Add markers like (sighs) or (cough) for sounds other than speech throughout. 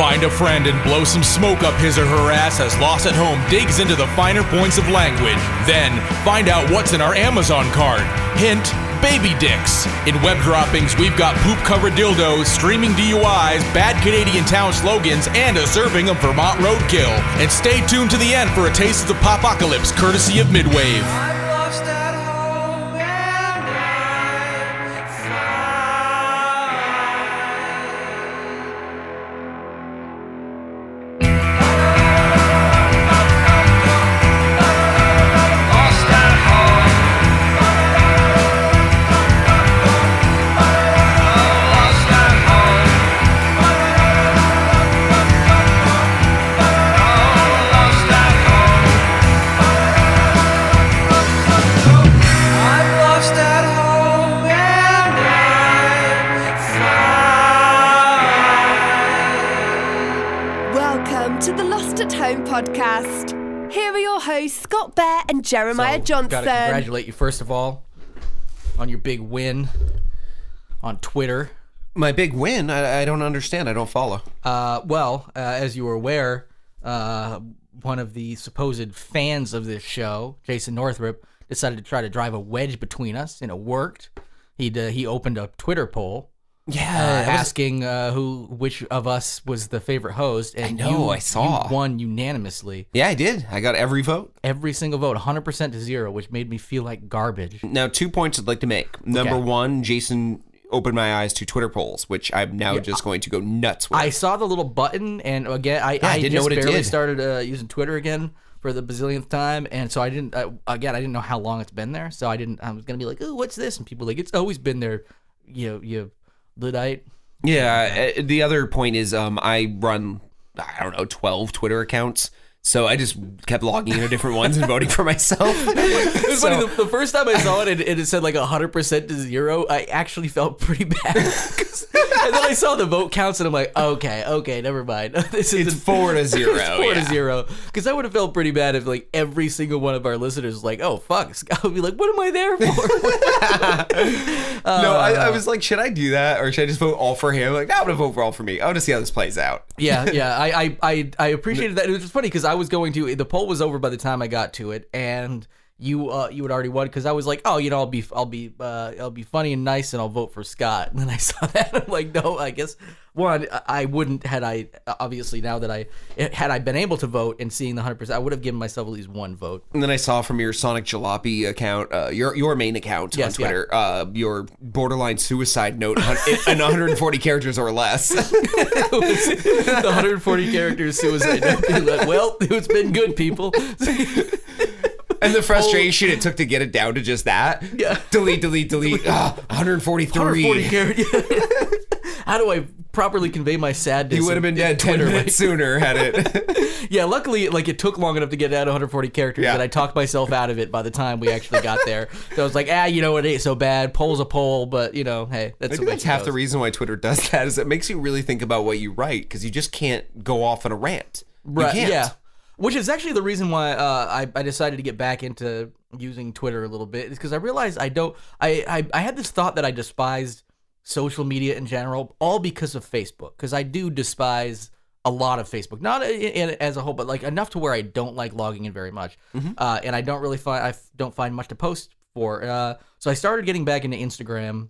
Find a friend and blow some smoke up his or her ass as Lost and Known digs into the finer points of language. Then, find out what's in our Amazon cart. Hint, baby dicks. In web droppings, we've got poop covered dildos, streaming DUIs, bad Canadian town slogans, and a serving of Vermont roadkill. And stay tuned to the end for a taste of the popocalypse courtesy of Midwave. And Jeremiah So, Johnson. Gotta congratulate you first of all on your big win on Twitter. My big win? I, I don't understand. I don't follow. Uh, well, uh, as you were aware, uh, one of the supposed fans of this show, Jason Northrup, decided to try to drive a wedge between us, and it worked. He uh, he opened a Twitter poll uh, Yeah, asking uh, who which of us was the favorite host, and know, you, I saw. you won unanimously, yeah, I did. I got every vote. every single vote, 100% to zero, which made me feel like garbage. Now, two points I'd like to make. Number Okay. one, Jason opened my eyes to Twitter polls, which I'm now just going to go nuts with. I saw the little button, and again, I, I, didn't just know what it barely did. started uh, using Twitter again for the bazillionth time, and so I didn't. Uh, again, I didn't know how long it's been there, so I didn't. I was gonna be like, "Oh, what's this?" And people were like, "It's always been there." You, know, you, Luddite. yeah. uh, The other point is, um, I run, I don't know, 12 Twitter accounts. So I just kept logging into different ones and voting for myself. (laughs) It was So- funny. The, the first time I saw it, and, and it said like hundred percent to zero. I actually felt pretty bad. (laughs) and then I saw the vote counts, and I'm like, okay, okay, never mind. (laughs) this is It's four to zero. It's four to zero. Because I would have felt pretty bad if like every single one of our listeners was like, "Oh fuck," Scott would be like, "What am I there for?" No, I, I uh, was like, should I do that or should I just vote all for him? Like, I'm gonna vote for all for me. I want to see how this plays out. yeah, yeah. I, I, I, I appreciated that. It was funny because I was going to the poll was over by the time I got to it, and you, uh, you had already won because I was like, oh, you know, I'll be, I'll be, uh, I'll be funny and nice, and I'll vote for Scott. (laughs) And then I saw that, I'm like, no, I guess one, I- wouldn't had I obviously now that I had I been able to vote and seeing the hundred percent, I would have given myself at least one vote. And then I saw from your Sonic Jalopy account, uh, your your main account Yes, on Twitter, uh, your borderline suicide note in 140 (laughs) characters or less. (laughs) the 140 characters suicide note. Like, well, it's been good, people. And the frustration it took to get it down to just that. Yeah. Delete, delete, delete. (laughs) Ah, 143. 140 (laughs) characters. (laughs) How do I properly convey my sadness? You would have been in dead 10 Twitter, minutes like- sooner had it. Yeah, luckily, like it took long enough to get out 140 characters Yeah. that I talked myself out of it by the time we actually got there. So I was like, ah, you know, it ain't so bad. Poll's a poll, but you know, hey, that's that's half the reason why Twitter does that is it makes you really think about what you write because you just can't go off on a rant. Right, You can't. Yeah. Which is actually the reason why uh, I, I decided to get back into using Twitter a little bit is because I realized I don't I, I I had this thought that I despised social media in general all because of Facebook because I do despise a lot of Facebook. Not in, in, as a whole but like enough to where I don't like logging in very much uh, and I don't really find I f- don't find much to post for uh, so I started getting back into Instagram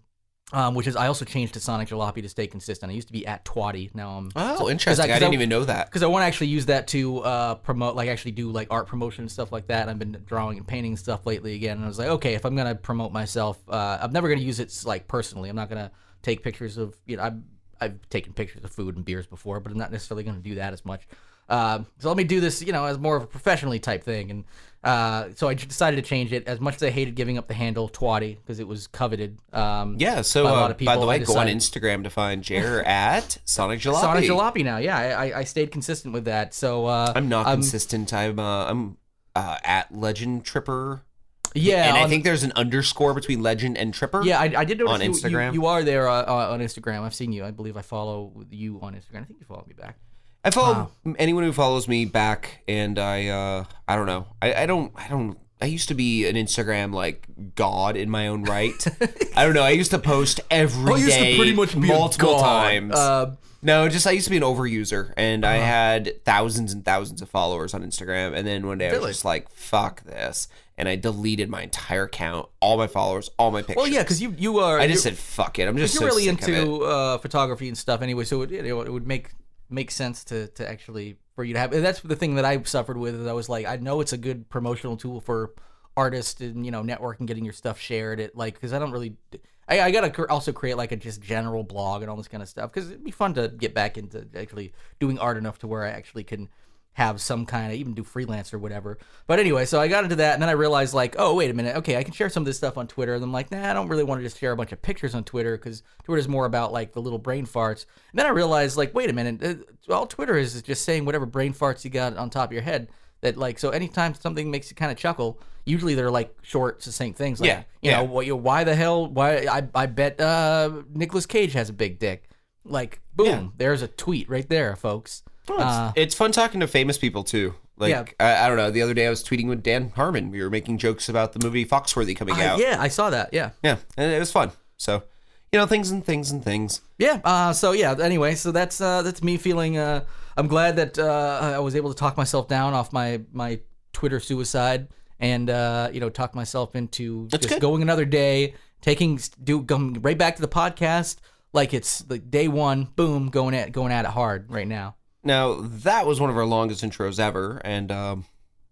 um, which is I also changed to Sonic Jalopy to stay consistent I used to be at Twatty now I'm Oh, so- 'cause interesting. I, 'cause didn't even know that. because I want to actually use that to uh, promote, like actually do like art promotion and stuff like that. I've been drawing and painting stuff lately again, and I was like, okay, if I'm gonna promote myself, uh, I'm never gonna use it like personally. I'm not gonna take pictures of you know I've I've taken pictures of food and beers before, but I'm not necessarily gonna do that as much. Uh, so let me do this, you know, as more of a professionally type thing, and uh, so I decided to change it. As much as I hated giving up the handle Twatty because it was coveted. Um, Yeah, so by a uh, lot of by the way, go on Instagram to find Jer (laughs) at Sonic Jalopy. Sonic Jalopy now, yeah, I, I, stayed consistent with that. So uh, I'm not um, consistent. I'm uh, I'm uh, at Legend Tripper. Yeah, and I think there's an underscore between Legend and Tripper. Yeah, I, I did notice On you, you- Instagram? You, are there uh, uh, on Instagram. I've seen you. I believe I follow you on Instagram. I think you follow me back. I follow anyone who follows me back, and I uh, I don't know. I, I don't I don't. I used to be an Instagram like god in my own right. (laughs) I don't know. I used to post every I used day, to pretty day, multiple times. Uh, No, just I used to be an overuser, and I had thousands and thousands of followers on Instagram. And then one day I Really? was just like, "Fuck this," and I deleted my entire account, all my followers, all my pictures. Well, yeah, because you you are. I just said, "Fuck it." I'm just you're so really sick of it. into uh, photography and stuff anyway, so it, you know, it would make make sense to to actually for you to have. And that's the thing that I suffered with. Is I was like, I know it's a good promotional tool for artists and you know networking, getting your stuff shared. It like because I don't really. I, I gotta also create like a just general blog and all this kind of stuff because it'd be fun to get back into actually doing art enough to where I actually can have some kind of even do freelance or whatever. But anyway, so I got into that and then I realized like, oh wait a minute, okay, I can share some of this stuff on Twitter. And I'm like, nah, I don't really want to just share a bunch of pictures on Twitter because Twitter's more about like the little brain farts. And then I realized like, wait a minute, all Twitter is is just saying whatever brain farts you got on top of your head. That like so anytime something makes you kind of chuckle, usually they're like short, succinct things. Like, Yeah, you yeah. know, what you why the hell why I I bet uh Nicolas Cage has a big dick. Like boom, Yeah. there's a tweet right there, folks. Uh, it's fun talking to famous people too. Like Yeah. I, I don't know. The other day I was tweeting with Dan Harmon. We were making jokes about the movie Foxworthy coming uh, out. yeah, I saw that. Yeah. yeah, and it was fun. So, you know, things and things and things. Yeah. Uh, so yeah. Anyway, so that's uh, that's me feeling. Uh, I'm glad that uh, I was able to talk myself down off my my Twitter suicide, and uh, you know, talk myself into That's just good. going another day, taking do going right back to the podcast like it's like day one. Boom, going at going at it hard right now. Now that was one of our longest intros ever, and um,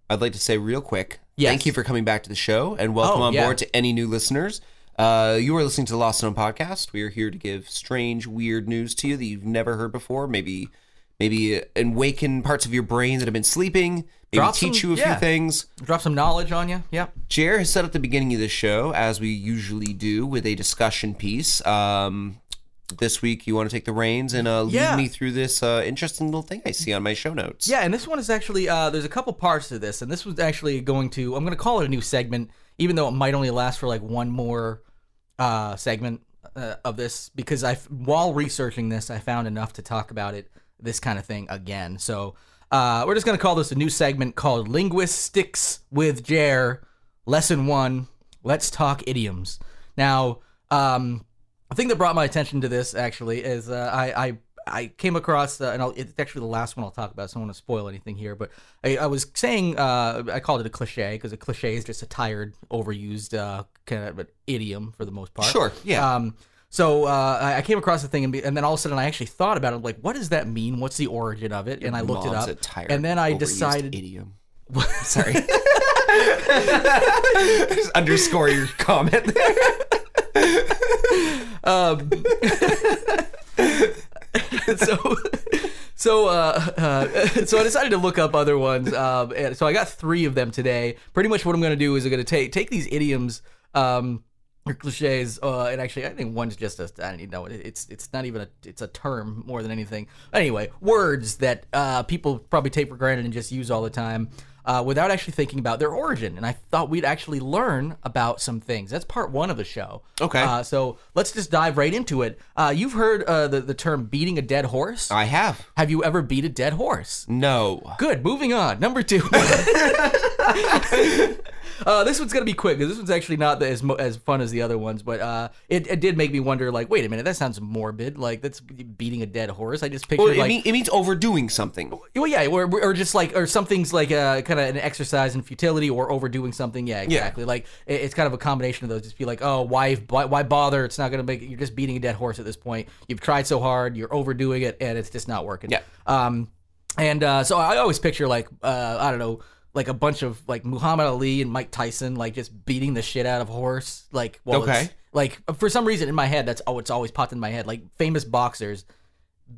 I'd like to say real quick, Yes. thank you for coming back to the show, and welcome Oh, on yeah. board to any new listeners. Uh, you are listening to the Lost and Known podcast. We are here to give strange, weird news to you that you've never heard before. Maybe, maybe awaken parts of your brain that have been sleeping. Maybe Drop teach some- you a yeah. few things. Drop some knowledge on you. Yeah. Jer has set up the beginning of the show, as we usually do, with a discussion piece. Um, this week, you want to take the reins and uh, lead Yeah. me through this uh, interesting little thing I see on my show notes. Yeah, and this one is actually uh, there's a couple parts to this, and this was actually going to I'm going to call it a new segment, even though it might only last for like one more uh, segment uh, of this, because I while researching this I found enough to talk about it this kind of thing again. So uh, we're just going to call this a new segment called Linguistics with Jer, Lesson One. Let's talk idioms. Now, um, the thing that brought my attention to this actually is uh, I, I I came across uh, and I'll, it's actually the last one I'll talk about. So I don't want to spoil anything here, but I, I was saying uh, I called it a cliche because a cliche is just a tired, overused uh, kind of an idiom for the most part. Sure, yeah. Um, so uh, I came across the thing, and, be, and then all of a sudden I actually thought about it. Like, what does that mean? What's the origin of it? And I looked it up, a tired, and then I decided. idiom. (laughs) Sorry. (laughs) Just underscore your comment there. (laughs) um, (laughs) so so uh, uh, so I decided to look up other ones. Um, and so I got three of them today. Pretty much what I'm going to do is I'm going to take take these idioms. Um, or cliches, uh, and actually, I think one's just a I don't even know. It's it's not even a it's a term more than anything. Anyway, words that uh, people probably take for granted and just use all the time uh, without actually thinking about their origin. And I thought we'd actually learn about some things. That's part one of the show. Okay. Uh, so let's just dive right into it. Uh, you've heard uh, the the term beating a dead horse. I have. Have you ever beat a dead horse? No. Good. Moving on. Number two. (laughs) (laughs) uh, this one's gonna be quick because this one's actually not as mo- as fun as the other ones, but uh, it, it did make me wonder. Like, wait a minute, that sounds morbid. Like that's beating a dead horse. I just pictured Well, it, like. mean, it means overdoing something. well, yeah, or, or just like, or something's like a kind of an exercise in futility or overdoing something. Yeah, exactly. Like it- it's kind of a combination of those. Just be like, oh, why, why, why bother? It's not gonna make. You're just beating a dead horse at this point. You've tried so hard. You're overdoing it, and it's just not working. Yeah. Um, and uh, so I always picture like, uh, I don't know. Like a bunch of like Muhammad Ali and Mike Tyson, like just beating the shit out of a horse. Like, well, Okay. it's- like for some reason in my head, that's oh, it's always popped in my head. Like famous boxers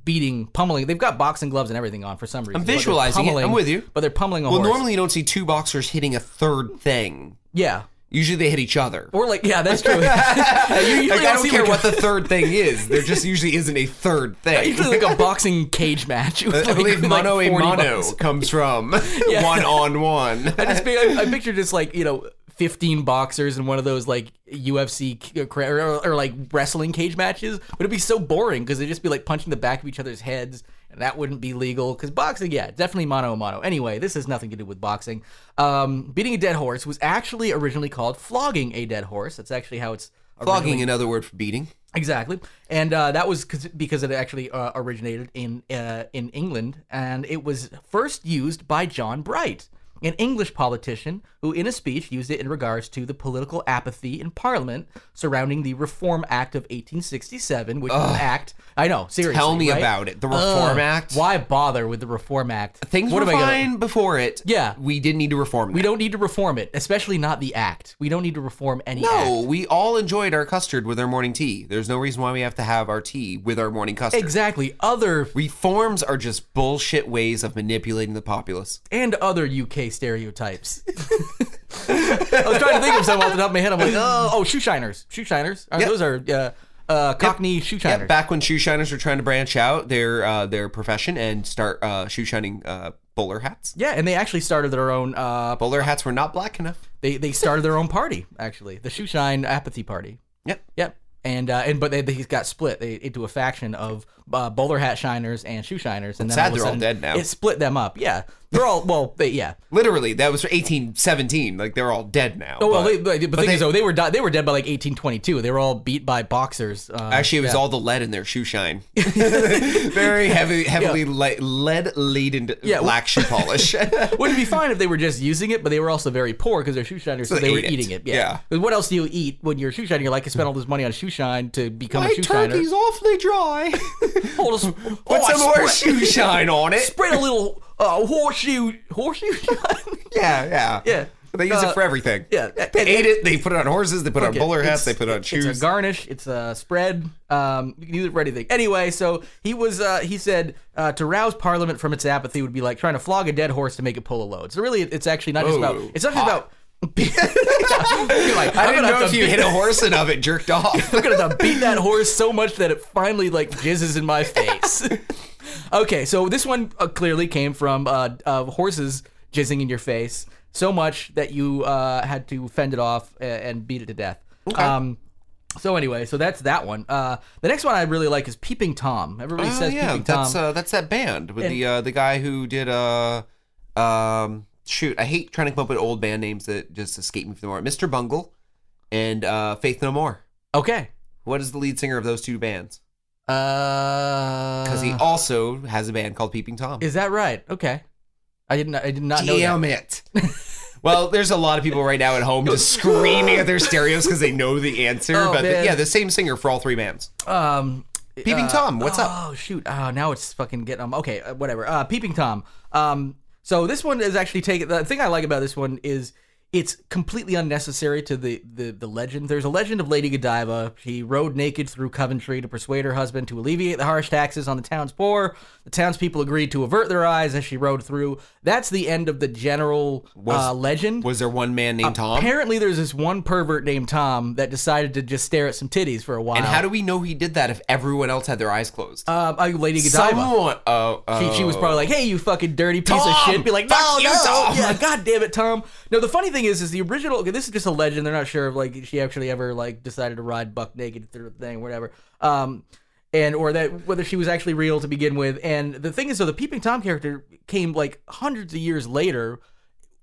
beating, pummeling. They've got boxing gloves and everything on for some reason. I'm visualizing it. I'm with you. But they're pummeling a Well, horse. normally you don't see two boxers hitting a third thing. yeah. Usually they hit each other. Or like, yeah, that's true. (laughs) You usually Like, I don't see care like what the third thing is. There just usually isn't a third (laughs) thing. usually like a boxing cage match. with, (laughs) I like- believe like, mono a 40 mono bucks. comes from Yeah. one on one. I just I, I picture just like you know. 15 boxers in one of those like UFC cra- or, or like wrestling cage matches would it'd be so boring because they'd just be like punching the back of each other's heads and that wouldn't be legal because boxing yeah definitely mono a mono anyway this has nothing to do with boxing. Um, beating a dead horse was actually originally called flogging a dead horse. That's actually how it's Flogging, another word for beating. Exactly, and uh, that was because it actually uh, originated in uh, in England, and it was first used by John Bright, an English politician who, in a speech, used it in regards to the political apathy in Parliament surrounding the Reform Act of 1867, which an act. I know, seriously. Tell me right? about it. The Reform Ugh, Act. Why bother with the Reform Act? Things What were I gonna- fine before it. Yeah. we didn't need to reform. It. We that. don't need to reform it, especially not the act. We don't need to reform any No, act. we all enjoyed our custard with our morning tea. There's no reason why we have to have our tea with our morning custard. Exactly. Other Reforms are just bullshit ways of manipulating the populace. and other UK stereotypes. (laughs) I was trying to think of some off the top of my head. I'm like, oh, oh, shoe shiners, shoe shiners. Uh, Yep. Those are uh, uh, Cockney shoe Yeah, shiners. back when shoe shiners were trying to branch out their uh, their profession and start uh, shoe shining uh, bowler hats. yeah, and they actually started their own. Uh, Bowler hats were not black enough. they they started their own party actually, the shoe shine apathy party. Yep. Yep. And uh, and but they, they got split they, into a faction of uh, bowler hat shiners and shoe shiners, and then sad all they're all dead now. It split them up. Yeah, they're all well. They, yeah. Literally, that was for 1817. Like they're all dead now. Oh well, but- they, but the but thing they- is though, they were di- they were dead by like 1822. They were all beat by boxers. Uh, Actually, it was yeah. all the lead in their shoe shine. (laughs) Very heavy, heavily le- lead laden Yeah, black shoe polish. (laughs) Would it be fine if they were just using it, but they were also very poor because they're shoe shiners, so, So they were it. eating it. Yeah. Yeah. What else do you eat when you're a shoe shiner? You're like, I spent all this money on shoe shine to become My a shoe shiner. turkey's awfully dry. (laughs) Hold us- (laughs) Put oh, I some more shoe shine on it. Spread a little uh, horseshoe horseshoe shine. (laughs) Yeah, yeah, Yeah. They use Uh, it for everything. yeah. they ate it. They put it on horses. They put it on Okay, bowler hats. They put it on shoes. It's a garnish. It's a spread. Um, you can use it for anything. Anyway, so he was. Uh, he said uh, to rouse Parliament from its apathy would be like trying to flog a dead horse to make it pull a load. So really, it's actually not just about. Ooh, It's not just hot. about. (laughs) Like, I didn't gonna know if you hit a horse enough, it jerked off. (laughs) I'm gonna have to beat that horse so much that it finally like jizzes in my face. (laughs) okay, so this one uh, clearly came from uh, uh, horses jizzing in your face so much that you uh, had to fend it off a- and beat it to death. Um, so anyway, so that's that one. Uh, the next one I really like is Peeping Tom. Everybody Oh says yeah, Peeping that's Tom. uh, that's that band with And- the uh, the guy who did uh um shoot. I hate trying to come up with old band names that just escape me from the moment. Mr. Bungle and uh, Faith No More. okay. What is the lead singer of those two bands? Uh, Because he also has a band called Peeping Tom. is that right? Okay, I didn't. I did not know that. Damn it. (laughs) well, there's a lot of people right now at home just (laughs) screaming at their stereos because they know the answer. Oh, but the- yeah, the same singer for all three bands. Um, Peeping Tom, what's up? Oh shoot! Oh, now it's fucking getting um. Okay, uh, whatever. Uh, Peeping Tom. Um, so this one is actually taken. The thing I like about this one is it's completely unnecessary to the, the the legend. There's a legend of Lady Godiva. She rode naked through Coventry to persuade her husband to alleviate the harsh taxes on the town's poor. The townspeople agreed to avert their eyes as she rode through. That's the end of the general uh, legend. Was there one man named Tom? Apparently, there's this one pervert named Tom that decided to just stare at some titties for a while. and how do we know he did that if everyone else had their eyes closed? Um, uh, Lady Godiva. Someone. Oh, She, she was probably like, "Hey, you fucking dirty piece of shit!" Be like, Fuck "No, you, no, Tom!" yeah, (laughs) god damn it, Tom." No, the funny thing is, is the original. Okay, this is just a legend. They're not sure if like she actually ever like decided to ride buck naked through the thing, whatever. Um, and or that whether she was actually real to begin with. And the thing is, though, the peeping tom character came like hundreds of years later.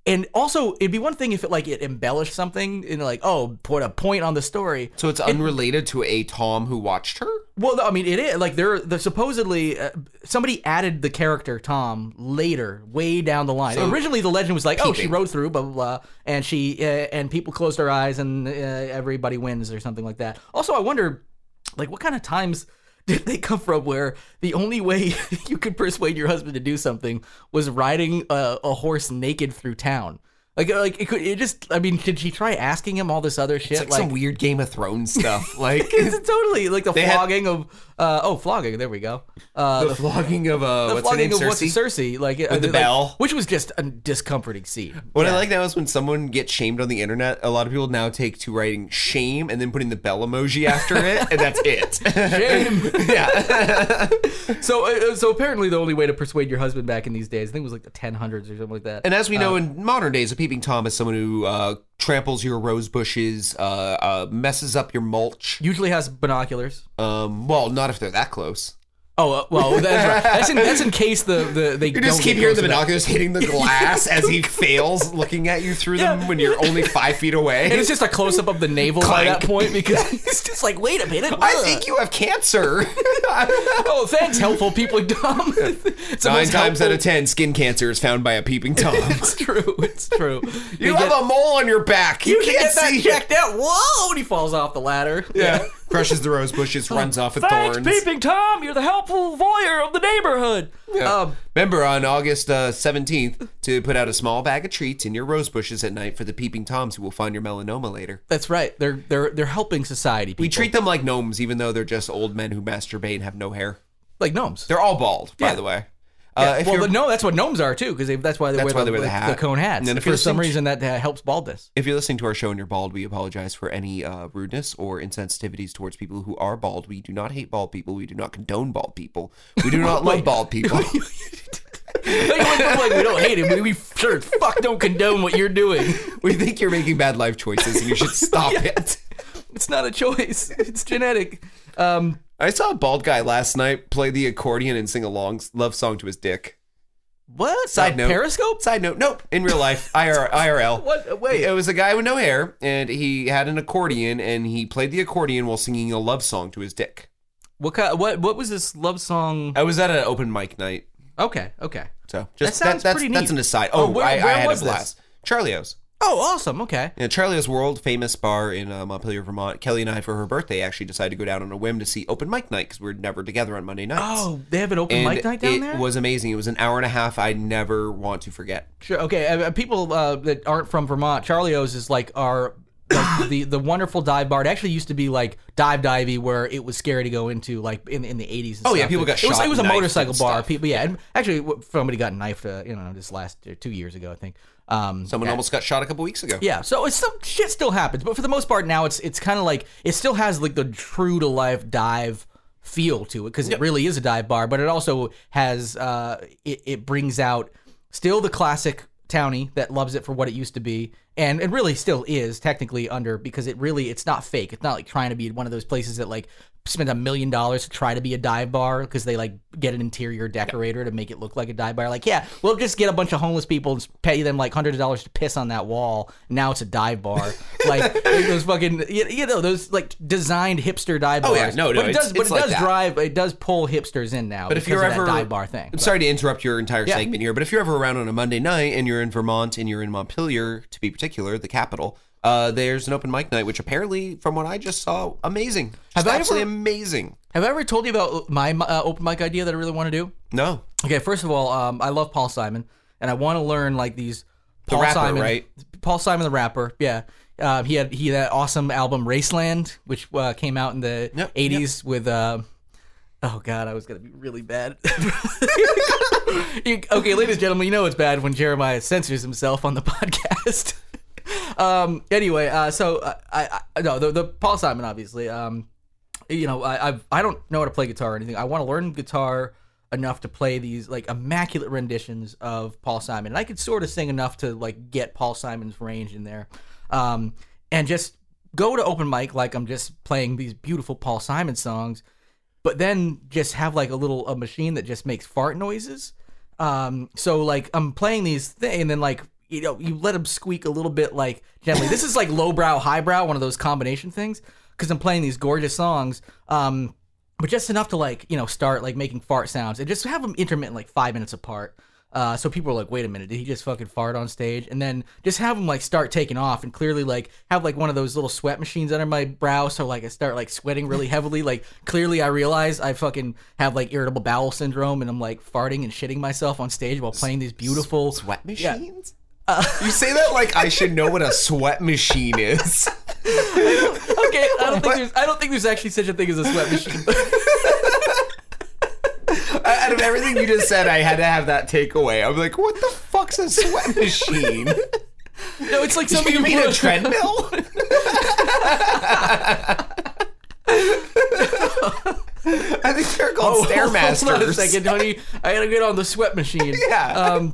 And also, it'd be one thing if it like it embellished something and like, oh, put a point on the story. So it's unrelated to a Tom who watched her. Well, I mean, it is like they're the supposedly uh, somebody added the character Tom later, way down the line. So- Originally, the legend was like, oh, she rode through, blah blah blah, and she uh, and people closed their eyes and uh, everybody wins or something like that. Also, I wonder, like, what kind of times did they come from where the only way (laughs) you could persuade your husband to do something was riding a, a horse naked through town? Like, like it could. It just. I mean, did she try asking him all this other shit? It's like, some weird Game of Thrones stuff. (laughs) Like it's totally like the (laughs) They had- flogging of uh oh flogging there we go uh the the, flogging of uh, the what's her flogging name, of what's it, Cersei. Cersei like uh, With the like- bell. which was just a discomforting scene What I like now is when someone gets shamed on the internet, a lot of people now take to writing shame and then putting the bell emoji after (laughs) it, and that's it. Shame. yeah. so uh, so apparently the only way to persuade your husband back in these days I think it was like the 1000s or something like that And as we know in modern days, a peeping Tom is someone who uh, tramples your rose bushes, uh, uh, messes up your mulch. usually has binoculars Um, well, not if they're that close. Oh uh, well, that's right. That's in, that's in case the the they You just keep hearing the binoculars hitting the glass (laughs) as he fails looking at you through them Yeah. when you're only five feet away. And it's just a close up of the navel by that point because (laughs) he's just like, wait a minute. I think you have cancer. (laughs) Oh, thanks, helpful people, Tom. it's Nine times out of ten, skin cancer is found by a peeping tom. It's true. It's true. you have a mole on your back. You, You can can't get that see. checked out. Whoa! And he falls off the ladder. Yeah. Crushes the rose bushes, runs off with Thanks, thorns. peeping Tom. You're the helpful voyeur of the neighborhood. Yeah. Um, Remember on August uh, 17th to put out a small bag of treats in your rose bushes at night for the peeping toms who will find your melanoma later. that's right. They're they're they're helping society. People. We treat them like gnomes, even though they're just old men who masturbate and have no hair. like gnomes. They're all bald, by Yeah. the way. Yeah, Uh, if well, the, no, that's what gnomes are too, because that's why they That's wear why the, they wear the the, cone hats. And then if for some reason that uh, helps baldness. If you're listening to our show and you're bald, we apologize for any uh, rudeness or insensitivities towards people who are bald. We do not hate bald people. We do not condone bald people. We do not (laughs) love bald people. (laughs) Like, you went from, like, we don't hate him, but we sure fuck don't condone what you're doing. (laughs) we think you're making bad life choices and you should stop it. It's not a choice. It's genetic. Um, I saw a bald guy last night play the accordion and sing a long love song to his dick. what? Side Uh, note. Periscope? Side note, nope. In real life, (laughs) IR, IRL. What? Wait. It was a guy with no hair, and he had an accordion, and he played the accordion while singing a love song to his dick. What kind? What? What was this love song? I was at an open mic night, Okay. Okay. so just sounds that's pretty neat. that's an aside. Oh, Oh, where- I, I where had was a this? blast. Charlie O's. Oh, awesome. Okay. Yeah, Charlie O's World, famous bar in uh, Montpelier, Vermont. Kelly and I, for her birthday, actually decided to go down on a whim to see open mic night because we're never together on Monday nights. Oh, they have an open and mic night down it there. It was amazing. It was an hour and a half. I never want to forget. Sure. Okay. Uh, people uh, that aren't from Vermont, Charlie O's is like our like the the wonderful dive bar. It actually used to be like dive divey, where it was scary to go into, like in in the eighties. Oh, yeah, people got it was, shot It was a and knifed motorcycle bar. stuff. People, yeah. And actually, somebody got knifed. Uh, you know, this last uh, two years ago, I think. Um, Someone yeah. almost got shot a couple weeks ago. Yeah, so it's still shit still happens, but for the most part now it's it's kind of like it still has like the true to life dive feel to it because it really is a dive bar, but it also has uh it, it brings out still the classic townie that loves it for what it used to be. And it really still is technically under because it really it's not fake. It's not like trying to be one of those places that like spend a million dollars to try to be a dive bar because they like get an interior decorator to make it look like a dive bar like yeah we'll just get a bunch of homeless people and pay them like hundreds of dollars to piss on that wall now it's a dive bar (laughs) like those fucking you, know those like designed hipster dive bars. Oh, yeah. No, no, but it does but it like does that. drive it does pull hipsters in now But if you're ever dive bar thing I'm sorry to interrupt your entire Yeah. segment here, but if you're ever around on a Monday night and you're in Vermont and you're in Montpelier, to be particular, the capital, uh, there's an open mic night, which apparently, from what I just saw, amazing. Have Just I absolutely ever- amazing. have I ever told you about my uh, open mic idea that I really want to do No, Okay, first of all, um, I love Paul Simon, and I want to learn like these. Paul rapper, Simon, right? Paul Simon, the rapper. Yeah, uh, he had he had that awesome album Graceland, which uh, came out in the Yep, '80s with. Uh, oh God, I was gonna be really bad. (laughs) Okay, ladies and gentlemen, you know it's bad when Jeremiah censors himself on the (laughs) podcast. (laughs) um. Anyway, uh, so uh, I, I no the, the Paul Simon obviously. Um, you know, I I've, I don't know how to play guitar or anything. I want to learn guitar enough to play these like immaculate renditions of Paul Simon, and I could sort of sing enough to like get Paul Simon's range in there, um, and just go to open mic like I'm just playing these beautiful Paul Simon songs, but then just have like a little a machine that just makes fart noises. Um, so like I'm playing these thing, and then like you know you let them squeak a little bit like gently. this is like lowbrow, highbrow, one of those combination things because I'm playing these gorgeous songs. Um, but just enough to like you know start like making fart sounds and just have them intermittent like five minutes apart. Uh, so people are like, wait a minute, did he just fucking fart on stage? And then just have them like start taking off and clearly like have like one of those little sweat machines under my brow. So like I start like sweating really heavily. Like clearly I realize I fucking have like irritable bowel syndrome and I'm like farting and shitting myself on stage while playing these beautiful sweat Yeah. (laughs) you say that like I should know what a sweat machine is. (laughs) Okay, I don't think there's I don't think there's actually such a thing as a sweat machine. (laughs) Out of everything you just said, I had to have that takeaway. I'm like, what the fuck's a sweat machine? no, it's like something you mean a treadmill? I think they're called stairmasters. Hold on a second, honey. I gotta get on the sweat machine. Yeah. Um,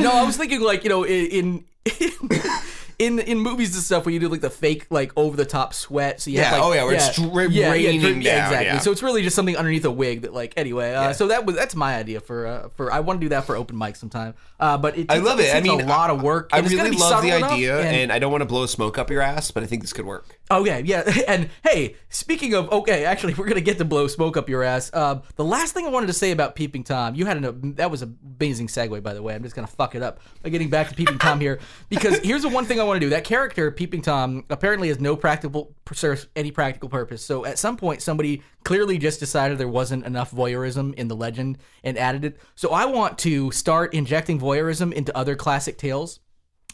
no, I was thinking like you know in in (laughs) in in movies and stuff where you do like the fake like over the top sweat. So you Yeah, have, like, oh, yeah, where it's dri- raining dri- down, exactly. yeah. So it's really just something underneath a wig that like anyway. Uh, So that was that's my idea for uh, for I want to do that for open mic sometime. Uh, but it I love it. I takes mean, a lot of work. I and it's gotta really love the idea, and- and I don't want to blow smoke up your ass, but I think this could work. Oh yeah, yeah. (laughs) And hey, speaking of okay, actually, (laughs) we're gonna get to blow smoke up your ass. Um, the last thing I wanted to say about Peeping Tom, you had an that was an amazing segue, by the way. I'm just gonna fuck it up by getting back to Peeping Tom here (laughs) because here's the one thing I want to do. That character, Peeping Tom, apparently has no practical serves any practical purpose. So at some point, somebody clearly just decided there wasn't enough voyeurism in the legend and added it. So I want to start injecting voyeurism into other classic tales.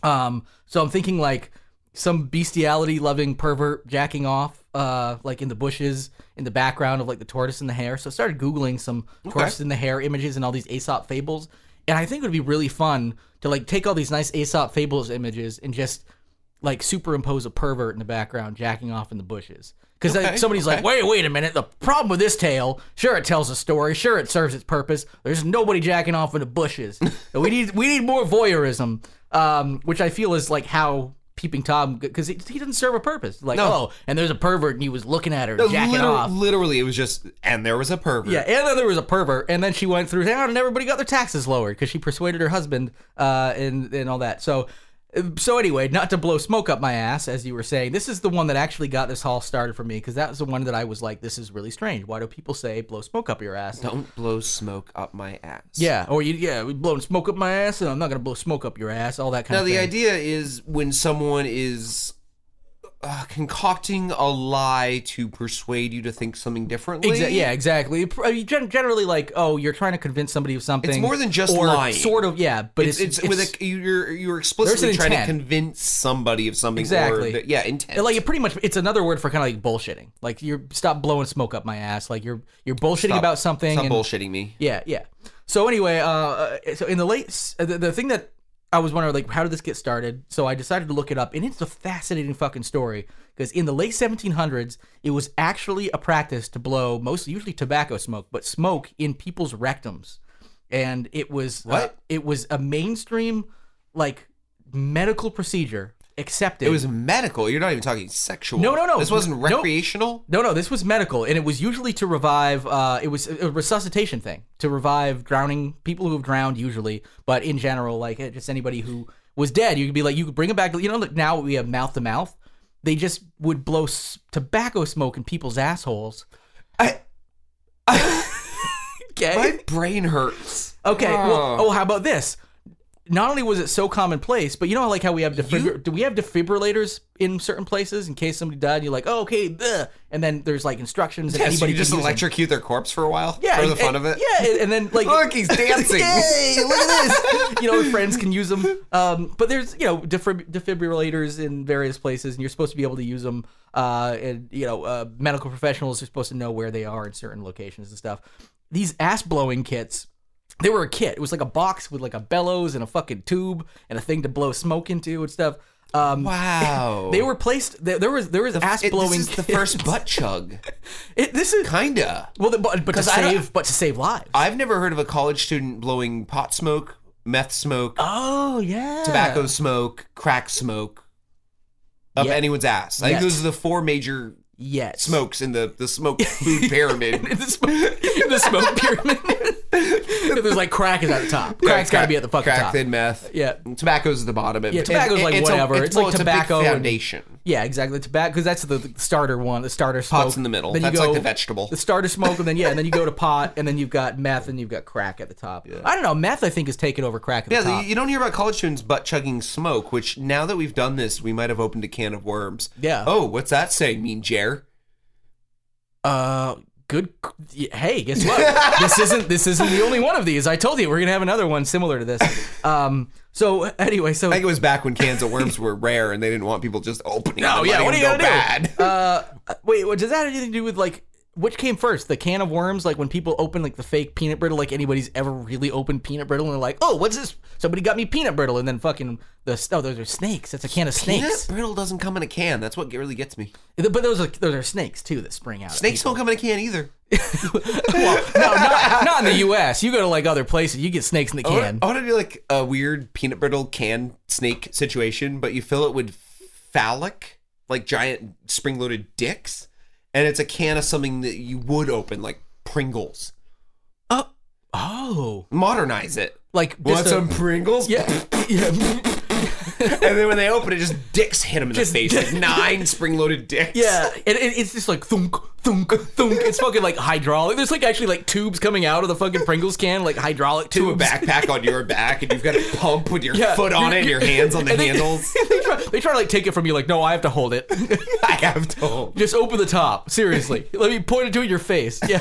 Um, so I'm thinking like some bestiality loving pervert jacking off, uh, like in the bushes in the background of like the tortoise and the hare. So I started Googling some tortoise and the hare images and all these Aesop fables. And I think it would be really fun to like take all these nice Aesop fables images and just like superimpose a pervert in the background jacking off in the bushes. Because Okay, somebody's okay. like, wait, wait a minute. The problem with this tale, sure, it tells a story, sure, it serves its purpose. There's nobody jacking off in the bushes. (laughs) we need we need more voyeurism, um, which I feel is like how Peeping Tom, because he, he doesn't serve a purpose. Like, No. oh, and there's a pervert and he was looking at her No, jacking literally, off. literally, it was just, and there was a pervert. Yeah, and then there was a pervert, and then she went through town, and everybody got their taxes lowered because she persuaded her husband, uh, and and all that. So, so anyway, not to blow smoke up my ass, as you were saying, this is the one that actually got this all started for me because that was the one that I was like, this is really strange. Why do people say blow smoke up your ass? Don't blow smoke up my ass. Yeah, or you, yeah, we blowing smoke up my ass, and I'm not gonna blow smoke up your ass. All that kind Now, of Now the idea is when someone is uh, concocting a lie to persuade you to think something differently. Exa- yeah, exactly. I mean, gen- generally, like, oh, you're trying to convince somebody of something. It's more than just or lying. Sort of, yeah. But It's, it's, it's, with a, you're you're explicitly trying to convince somebody of something. Exactly. That- yeah, intent. like it pretty much it's another word for kind of like bullshitting. Like you're stop blowing smoke up my ass. Like you're you're bullshitting Stop- about something. Stop and, bullshitting me. Yeah, yeah. So anyway, uh, uh, so in the late the, the thing that I was wondering like how did this get started? So I decided to look it up, and it's a fascinating fucking story because in the late 1700s, it was actually a practice to blow most usually tobacco smoke, but smoke in people's rectums, and it was uh, it was a mainstream like medical procedure accepted. It was medical. You're not even talking sexual. No, no, no. This wasn't recreational. No, no, this was medical, and it was usually to revive. Uh, it was a resuscitation thing to revive drowning people who have drowned, usually, but in general, like eh, just anybody who was dead. You could be like, you could bring them back. You know, like now we have mouth to mouth. They just would blow s- tobacco smoke in people's assholes. I, (laughs) Okay. my brain hurts. Okay. Well, Oh. oh, how about this? Not only was it so commonplace, but you know, like how we have defibr- do we have defibrillators in certain places in case somebody died? You're like, oh, okay, bleh. and then there's like instructions and Yeah, so anybody you just use them. electrocute their corpse for a while. Yeah, for the and- fun of it. Yeah, and then like (laughs) Look, he's (laughs) dancing. Yay! Look at this. you know, friends can use them. Um, but there's you know defib- defibrillators in various places, and you're supposed to be able to use them. Uh, and you know, uh, medical professionals are supposed to know where they are in certain locations and stuff. These ass blowing kits. They were a kit. It was like a box with like a bellows and a fucking tube and a thing to blow smoke into and stuff. Um, (laughs) Wow. They were placed. There, there was there was ass It- blowing. This is the first butt chug. (laughs) It, this is Kinda. well, the, but, but to save, but to save lives. I've never heard of a college student blowing pot smoke, meth smoke, oh yeah, tobacco smoke, crack smoke up anyone's ass. I think those are the four major Yes. smokes in the the smoke food pyramid. (laughs) the smoke, the smoke pyramid. (laughs) There's like crack is at the top. Crack's got to be at the fucking crack, top. thin meth. Yeah. tobacco's at the bottom. Yeah, tobacco's like it's a- whatever. It's well, like big tobacco and- foundation. Yeah, exactly. Tobacco, because that's the, the starter one, the starter smoke. Pot's in the middle. Then you That's like the vegetable. The starter smoke, and then yeah, and then you go to (laughs) pot, and then you've got meth, and you've got crack at the top. I don't know. Meth, I think, is taking over crack at Yeah, the top. the- you don't hear about college students butt chugging smoke, which now that we've done this, we might have opened a can of worms. Yeah. Oh, what's that say, mean Jer? Uh, good. Hey, guess what? (laughs) this isn't this isn't the only one of these. I told you we're gonna have another one similar to this. Um. So anyway, so I think it was back when cans of worms were rare and they didn't want people just opening them Oh and yeah, what are you gonna bad. do? Uh, wait, what, does that have anything to do with like which came first, the can of worms? Like when people open like the fake peanut brittle, like anybody's ever really opened peanut brittle, and they're like, "Oh, what's this? Somebody got me peanut brittle," and then fucking the oh, those are snakes. That's a can of snakes. Peanut brittle doesn't come in a can. That's what really gets me. But those are those are snakes too that spring out. Snakes don't come in a can either. (laughs) (laughs) well, no, not, not in the U.S. You go to like other places, you get snakes in the I wanna- can. I want to do like a weird peanut brittle can snake situation, but you fill it with phallic, like giant spring loaded dicks, and it's a can of something that you would open, like Pringles. Oh, oh, Modernize it. like Want just a- some Pringles? yeah, (laughs) yeah. (laughs) and then when they open it, just dicks hit them in the face, like nine spring loaded dicks. Yeah, and it, it's just like thunk, thunk, thunk. It's fucking like hydraulic. There's like actually like tubes coming out of the fucking Pringles can, like hydraulic To a backpack on your back, and you've got a pump with your Yeah. foot on it and your hands on the they- handles. (laughs) they, try, they try to like take it from you, like, no, I have to hold it. (laughs) I have to hold. Just open the top. Seriously, let me point it to your face. Yeah.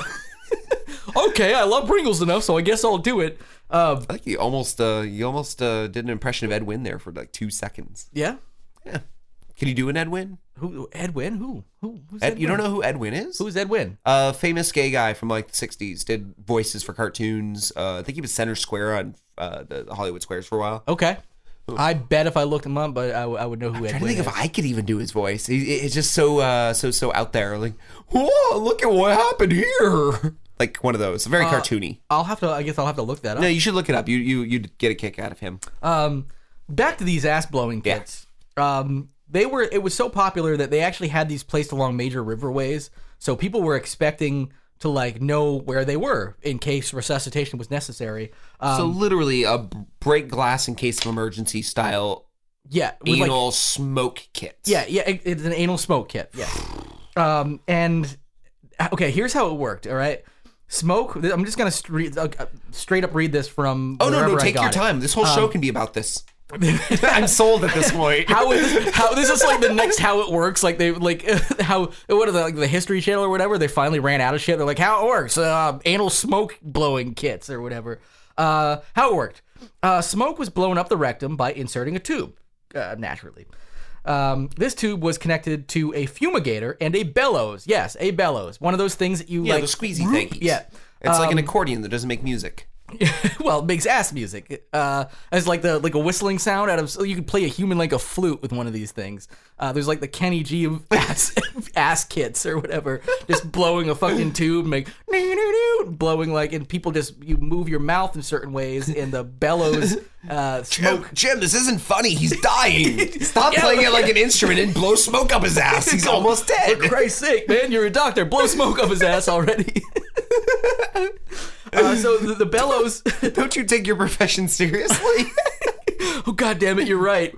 okay, I love Pringles enough, so I guess I'll do it. Um, I think you almost uh you almost uh did an impression of Ed Wynn there for like two seconds. yeah. Yeah. Can you do an Ed Wynn? Who? Edwin? Who? Who? Who's Ed, you don't know who Ed Wynn is? Who's Edwin? a famous gay guy from like the '60s. Did voices for cartoons. Uh, I think he was center square on uh, the Hollywood Squares for a while. Okay. I bet if I looked him up, but I would know who I'm trying Edwin to think is. if I could even do his voice. He, it's just so uh, so so out there. Like, whoa, look at what happened here. Like one of those, very cartoony. I'll have to. I guess I'll have to look that up. No, you should look it up. You you you'd get a kick out of him. Um, back to these ass blowing Yeah. kits. Um, they were. It was so popular that they actually had these placed along major riverways, so people were expecting to like know where they were in case resuscitation was necessary. Um, so literally a break glass in case of emergency style yeah, with, like- anal smoke kit. Yeah, yeah, it- it's an anal smoke kit. Yeah. (sighs) Um, and okay, here's how it worked. All right, smoke. I'm just gonna stre- uh, straight up read this from. Oh no no! Take your it. time. This whole show can be about this. (laughs) I'm sold at this point. How is how this is like the next how it works? Like they like (laughs) how what are the like the History Channel or whatever? They finally ran out of shit. They're like how it works? Uh, anal smoke blowing kits or whatever. Uh, how it worked? Uh, smoke was blown up the rectum by inserting a tube, uh, naturally. Um, this tube was connected to a fumigator and a bellows. Yes, a bellows. One of those things that you yeah, like the squeezy thingies. Yeah. It's like an Um, accordion that doesn't make music. (laughs) well, it makes ass music. Uh, as like the like a whistling sound out of so you could play a human like a flute with one of these things. Uh, there's like the Kenny G of (laughs) ass ass kits or whatever, just blowing a fucking (laughs) tube, and make blowing like, and people just you move your mouth in certain ways, and the bellows uh, smoke. Jim, Jim, this isn't funny. He's dying. Stop Yeah, playing it like an instrument and blow smoke up his ass. He's almost dead. For Christ's sake, man, you're a doctor. Blow smoke up his ass already. Uh, so the, the bellows. (laughs) Don't you take your profession seriously? (laughs) oh god damn it you're right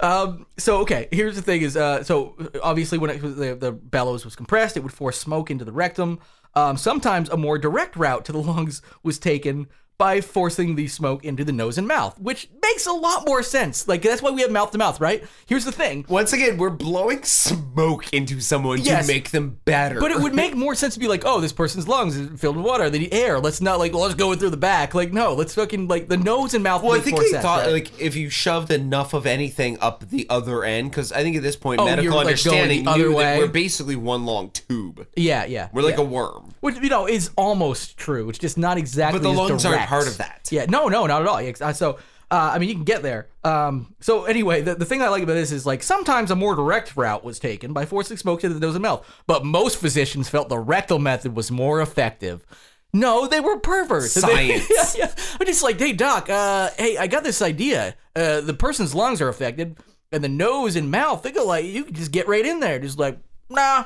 um so okay here's the thing is uh so obviously when it was the, the bellows was compressed it would force smoke into the rectum um sometimes a more direct route to the lungs was taken by forcing the smoke into the nose and mouth which makes a lot more sense like that's why we have mouth to mouth right here's the thing Once again, we're blowing smoke into someone Yes. to make them better. But it would make more sense to be like, oh, this person's lungs is filled with water. They need air. Let's not like, let's go in through the back. Like, no, let's fucking like the nose and mouth. Well, I think they sense, thought right? like if you shoved enough of anything up the other end, because I think at this point Oh, medical like, understanding knew way? that we're basically one long tube. yeah, yeah. We're like yeah. a worm. Which you know is almost true. It's just not exactly. But the lungs aren't direct. part of that. Yeah, no, no, not at all. Uh, So, uh, I mean, you can get there. Um, so anyway, the, the thing I like about this is like sometimes a more direct route was taken by forcing smoke into the nose and mouth, but most physicians felt the rectal method was more effective. No, they were perverts. And (laughs) they- Science. (laughs) yeah, yeah. I'm just like, hey, doc, uh, hey, I got this idea. Uh, the person's lungs are affected, and the nose and mouth, they go like, you can just get right in there. Just like, nah,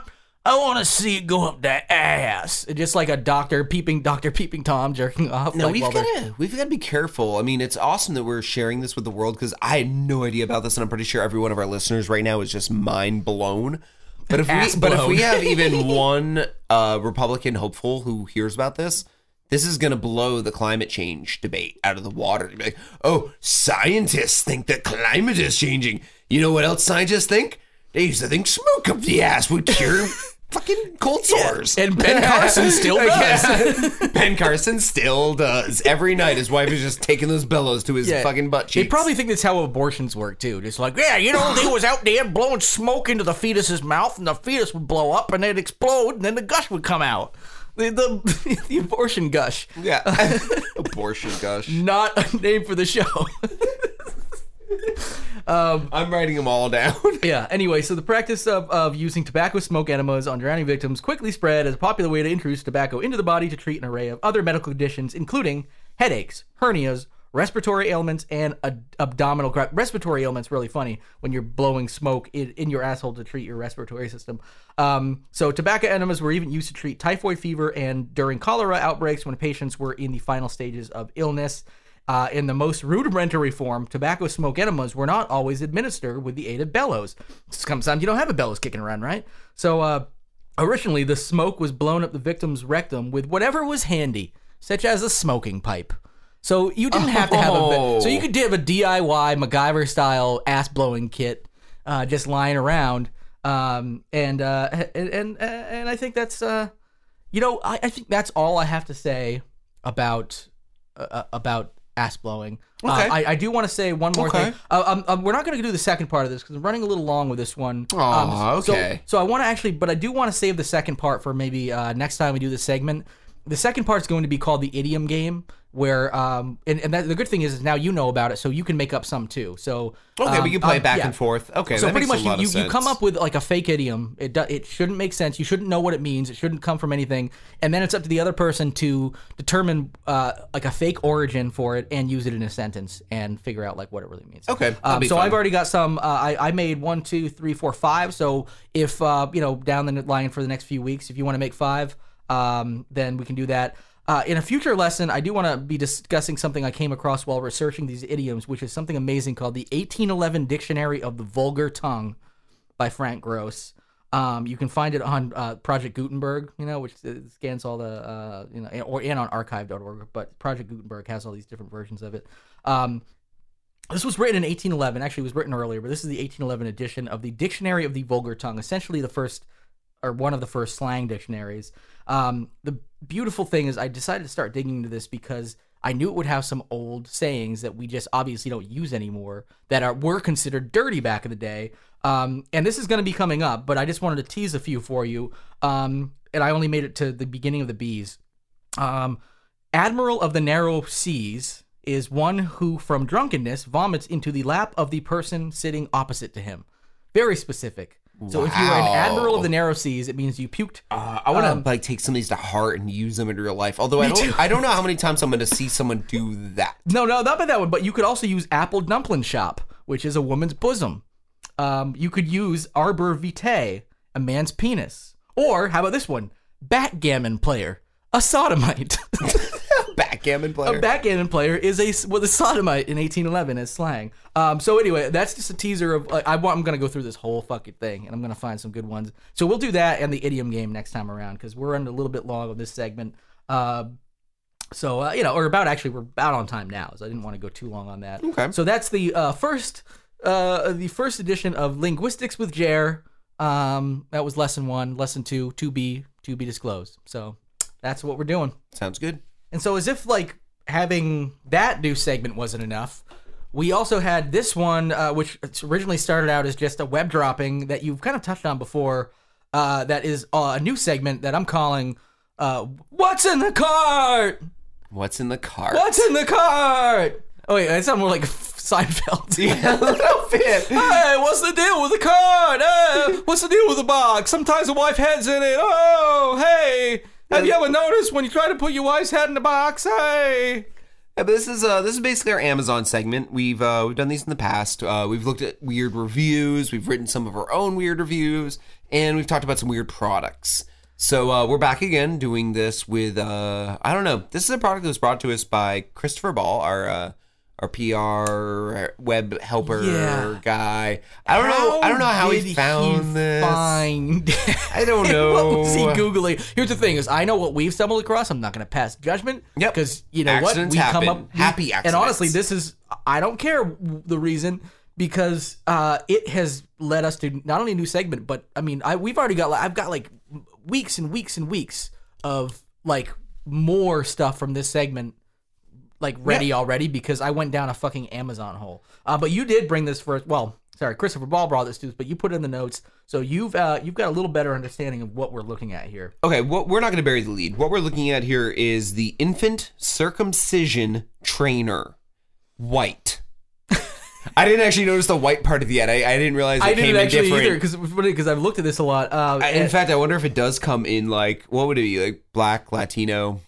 I want to see it go up that ass. And just like a doctor peeping, Doctor peeping Tom jerking off. No, like, we've got to we've got to be careful. I mean, it's awesome that we're sharing this with the world because I had no idea about this, and I'm pretty sure every one of our listeners right now is just mind blown. But if Ass we but if we have even (laughs) one uh, Republican hopeful who hears about this, this is going to blow the climate change debate out of the water. Be like, oh, scientists think that climate is changing. You know what else scientists think? They used to think smoke up the ass would cure (laughs) fucking cold sores. And Ben (laughs) Carson still does. Yeah. (laughs) ben Carson still does. Every night his wife is just taking those bellows to his Yeah. fucking butt They cheeks. probably think that's how abortions work too. Just like, yeah, you know, they was out there blowing smoke into the fetus's mouth, and the fetus would blow up, and it'd explode, and then the gush would come out. The the, (laughs) the abortion gush, Yeah. Abortion gush. not a name for the show. (laughs) I'm writing them all down. (laughs) yeah. Anyway, so the practice of, of using tobacco smoke enemas on drowning victims quickly spread as a popular way to introduce tobacco into the body to treat an array of other medical conditions, including headaches, hernias, respiratory ailments, and ad- abdominal. Respiratory ailments really funny when you're blowing smoke in, in your asshole to treat your respiratory system. Um, so tobacco enemas were even used to treat typhoid fever and during cholera outbreaks when patients were in the final stages of illness. Uh, in the most rudimentary form, tobacco smoke enemas were not always administered with the aid of bellows. Sometimes you don't have a bellows kicking around, right? So, uh, originally, the smoke was blown up the victim's rectum with whatever was handy, such as a smoking pipe. So you didn't have to have a. Oh. So you could have a DIY MacGyver style ass blowing kit, uh, just lying around. Um, and uh, and and and I think that's uh, you know, I, I think that's all I have to say about uh, about ass blowing. Uh, Okay. I, I do want to say one more Okay. thing. Uh, um, um, we're not going to do the second part of this because I'm running a little long with this one. Aw, Um, so- okay. So, I want to actually, but I do want to save the second part for maybe uh, next time we do the segment. The second part is going to be called the idiom game, where um, and, and that, the good thing is, is now you know about it, so you can make up some too. So Okay, um, we can play um, it back yeah. and forth. Okay, So pretty much you, you, you come up with like a fake idiom. It do, it shouldn't make sense. You shouldn't know what it means. It shouldn't come from anything. And then it's up to the other person to determine uh, like a fake origin for it and use it in a sentence and figure out like what it really means. Okay, Um, so fun. I've already got some. Uh, I I made one, two, three, four, five. So if uh, you know down the line for the next few weeks, if you want to make five, um, then we can do that. Uh, in a future lesson, I do want to be discussing something I came across while researching these idioms, which is something amazing called the 1811 Dictionary of the Vulgar Tongue by Frank Grose. Um, you can find it on uh, Project Gutenberg, you know, which uh, scans all the, uh, you know, or and on archive.org. But Project Gutenberg has all these different versions of it. Um, this was written in 1811. Actually, it was written earlier, but this is the 1811 edition of the Dictionary of the Vulgar Tongue, essentially the first or one of the first slang dictionaries. Um, the beautiful thing is, I decided to start digging into this because I knew it would have some old sayings that we just obviously don't use anymore that are were considered dirty back in the day. Um, and this is going to be coming up, but I just wanted to tease a few for you. Um, and I only made it to the beginning of the bees. Um, Admiral of the narrow seas is one who, from drunkenness, vomits into the lap of the person sitting opposite to him. Very specific. So if you are an admiral of the narrow seas, it means you puked. Uh, I want to Um, like take some of these to heart and use them in real life. Although I don't, I don't know how many times I'm going to see someone do that. (laughs) No, no, not by that one. But you could also use apple dumpling shop, which is a woman's bosom. Um, you could use arbor vitae, a man's penis. Or how about this one? Backgammon player, a sodomite. (laughs) Backgammon player. A backgammon player is a with a sodomite in 1811 as slang. Um, so anyway, that's just a teaser of. Like, I want. I'm gonna go through this whole fucking thing, and I'm gonna find some good ones. So we'll do that and the idiom game next time around because we're running a little bit long on this segment. Uh, so uh, you know, or about actually, we're about on time now, so I didn't want to go too long on that. Okay. So that's the uh, first, uh, the first edition of Linguistics with Jer. Um, that was lesson one. Lesson two, to be to be disclosed. So that's what we're doing. Sounds good. And so, as if like having that new segment wasn't enough, we also had this one, uh, which originally started out as just a web dropping that you've kind of touched on before. Uh, that is uh, a new segment that I'm calling uh, "What's in the cart? What's in the cart? What's in the cart?" Oh wait, that sounds more like (laughs) Seinfeld. Yeah, a little bit. (laughs) Hey, what's the deal with the cart? Hey, what's the deal with the box? Sometimes the wife head's in it. Oh, hey. Have you ever noticed when you try to put your wife's head in the box? Hey. Yeah, but this is uh this is basically our Amazon segment. We've uh we've done these in the past. Uh, we've looked at weird reviews. We've written some of our own weird reviews, and we've talked about some weird products. So uh, we're back again doing this with uh I don't know. This is a product that was brought to us by Christopher Ball, our uh, our PR web helper Yeah. guy. I don't know. I don't know how he found this. Find. I don't (laughs) know. what was he googling? Here's the thing: is I know what we've stumbled across. I'm not going to pass judgment. Yep. Because you know Accidents what we come happen. up Happy And honestly, this is I don't care the reason because uh, it has led us to not only a new segment, but I mean, I we've already got like I've got like weeks and weeks and weeks of like more stuff from this segment like ready already because I went down a fucking Amazon hole. Uh, but you did bring this first. Well, sorry, Christopher Ball brought this to us, but you put it in the notes, so you've uh, you've got a little better understanding of what we're looking at here. Okay, what we're not going to bury the lead. What we're looking at here is the infant circumcision trainer, white. I didn't actually notice the white part of the ad. I, I didn't realize it I didn't actually either because because I've looked at this a lot. Uh, I- in fact, I wonder if it does come in like what would it be like black, Latino.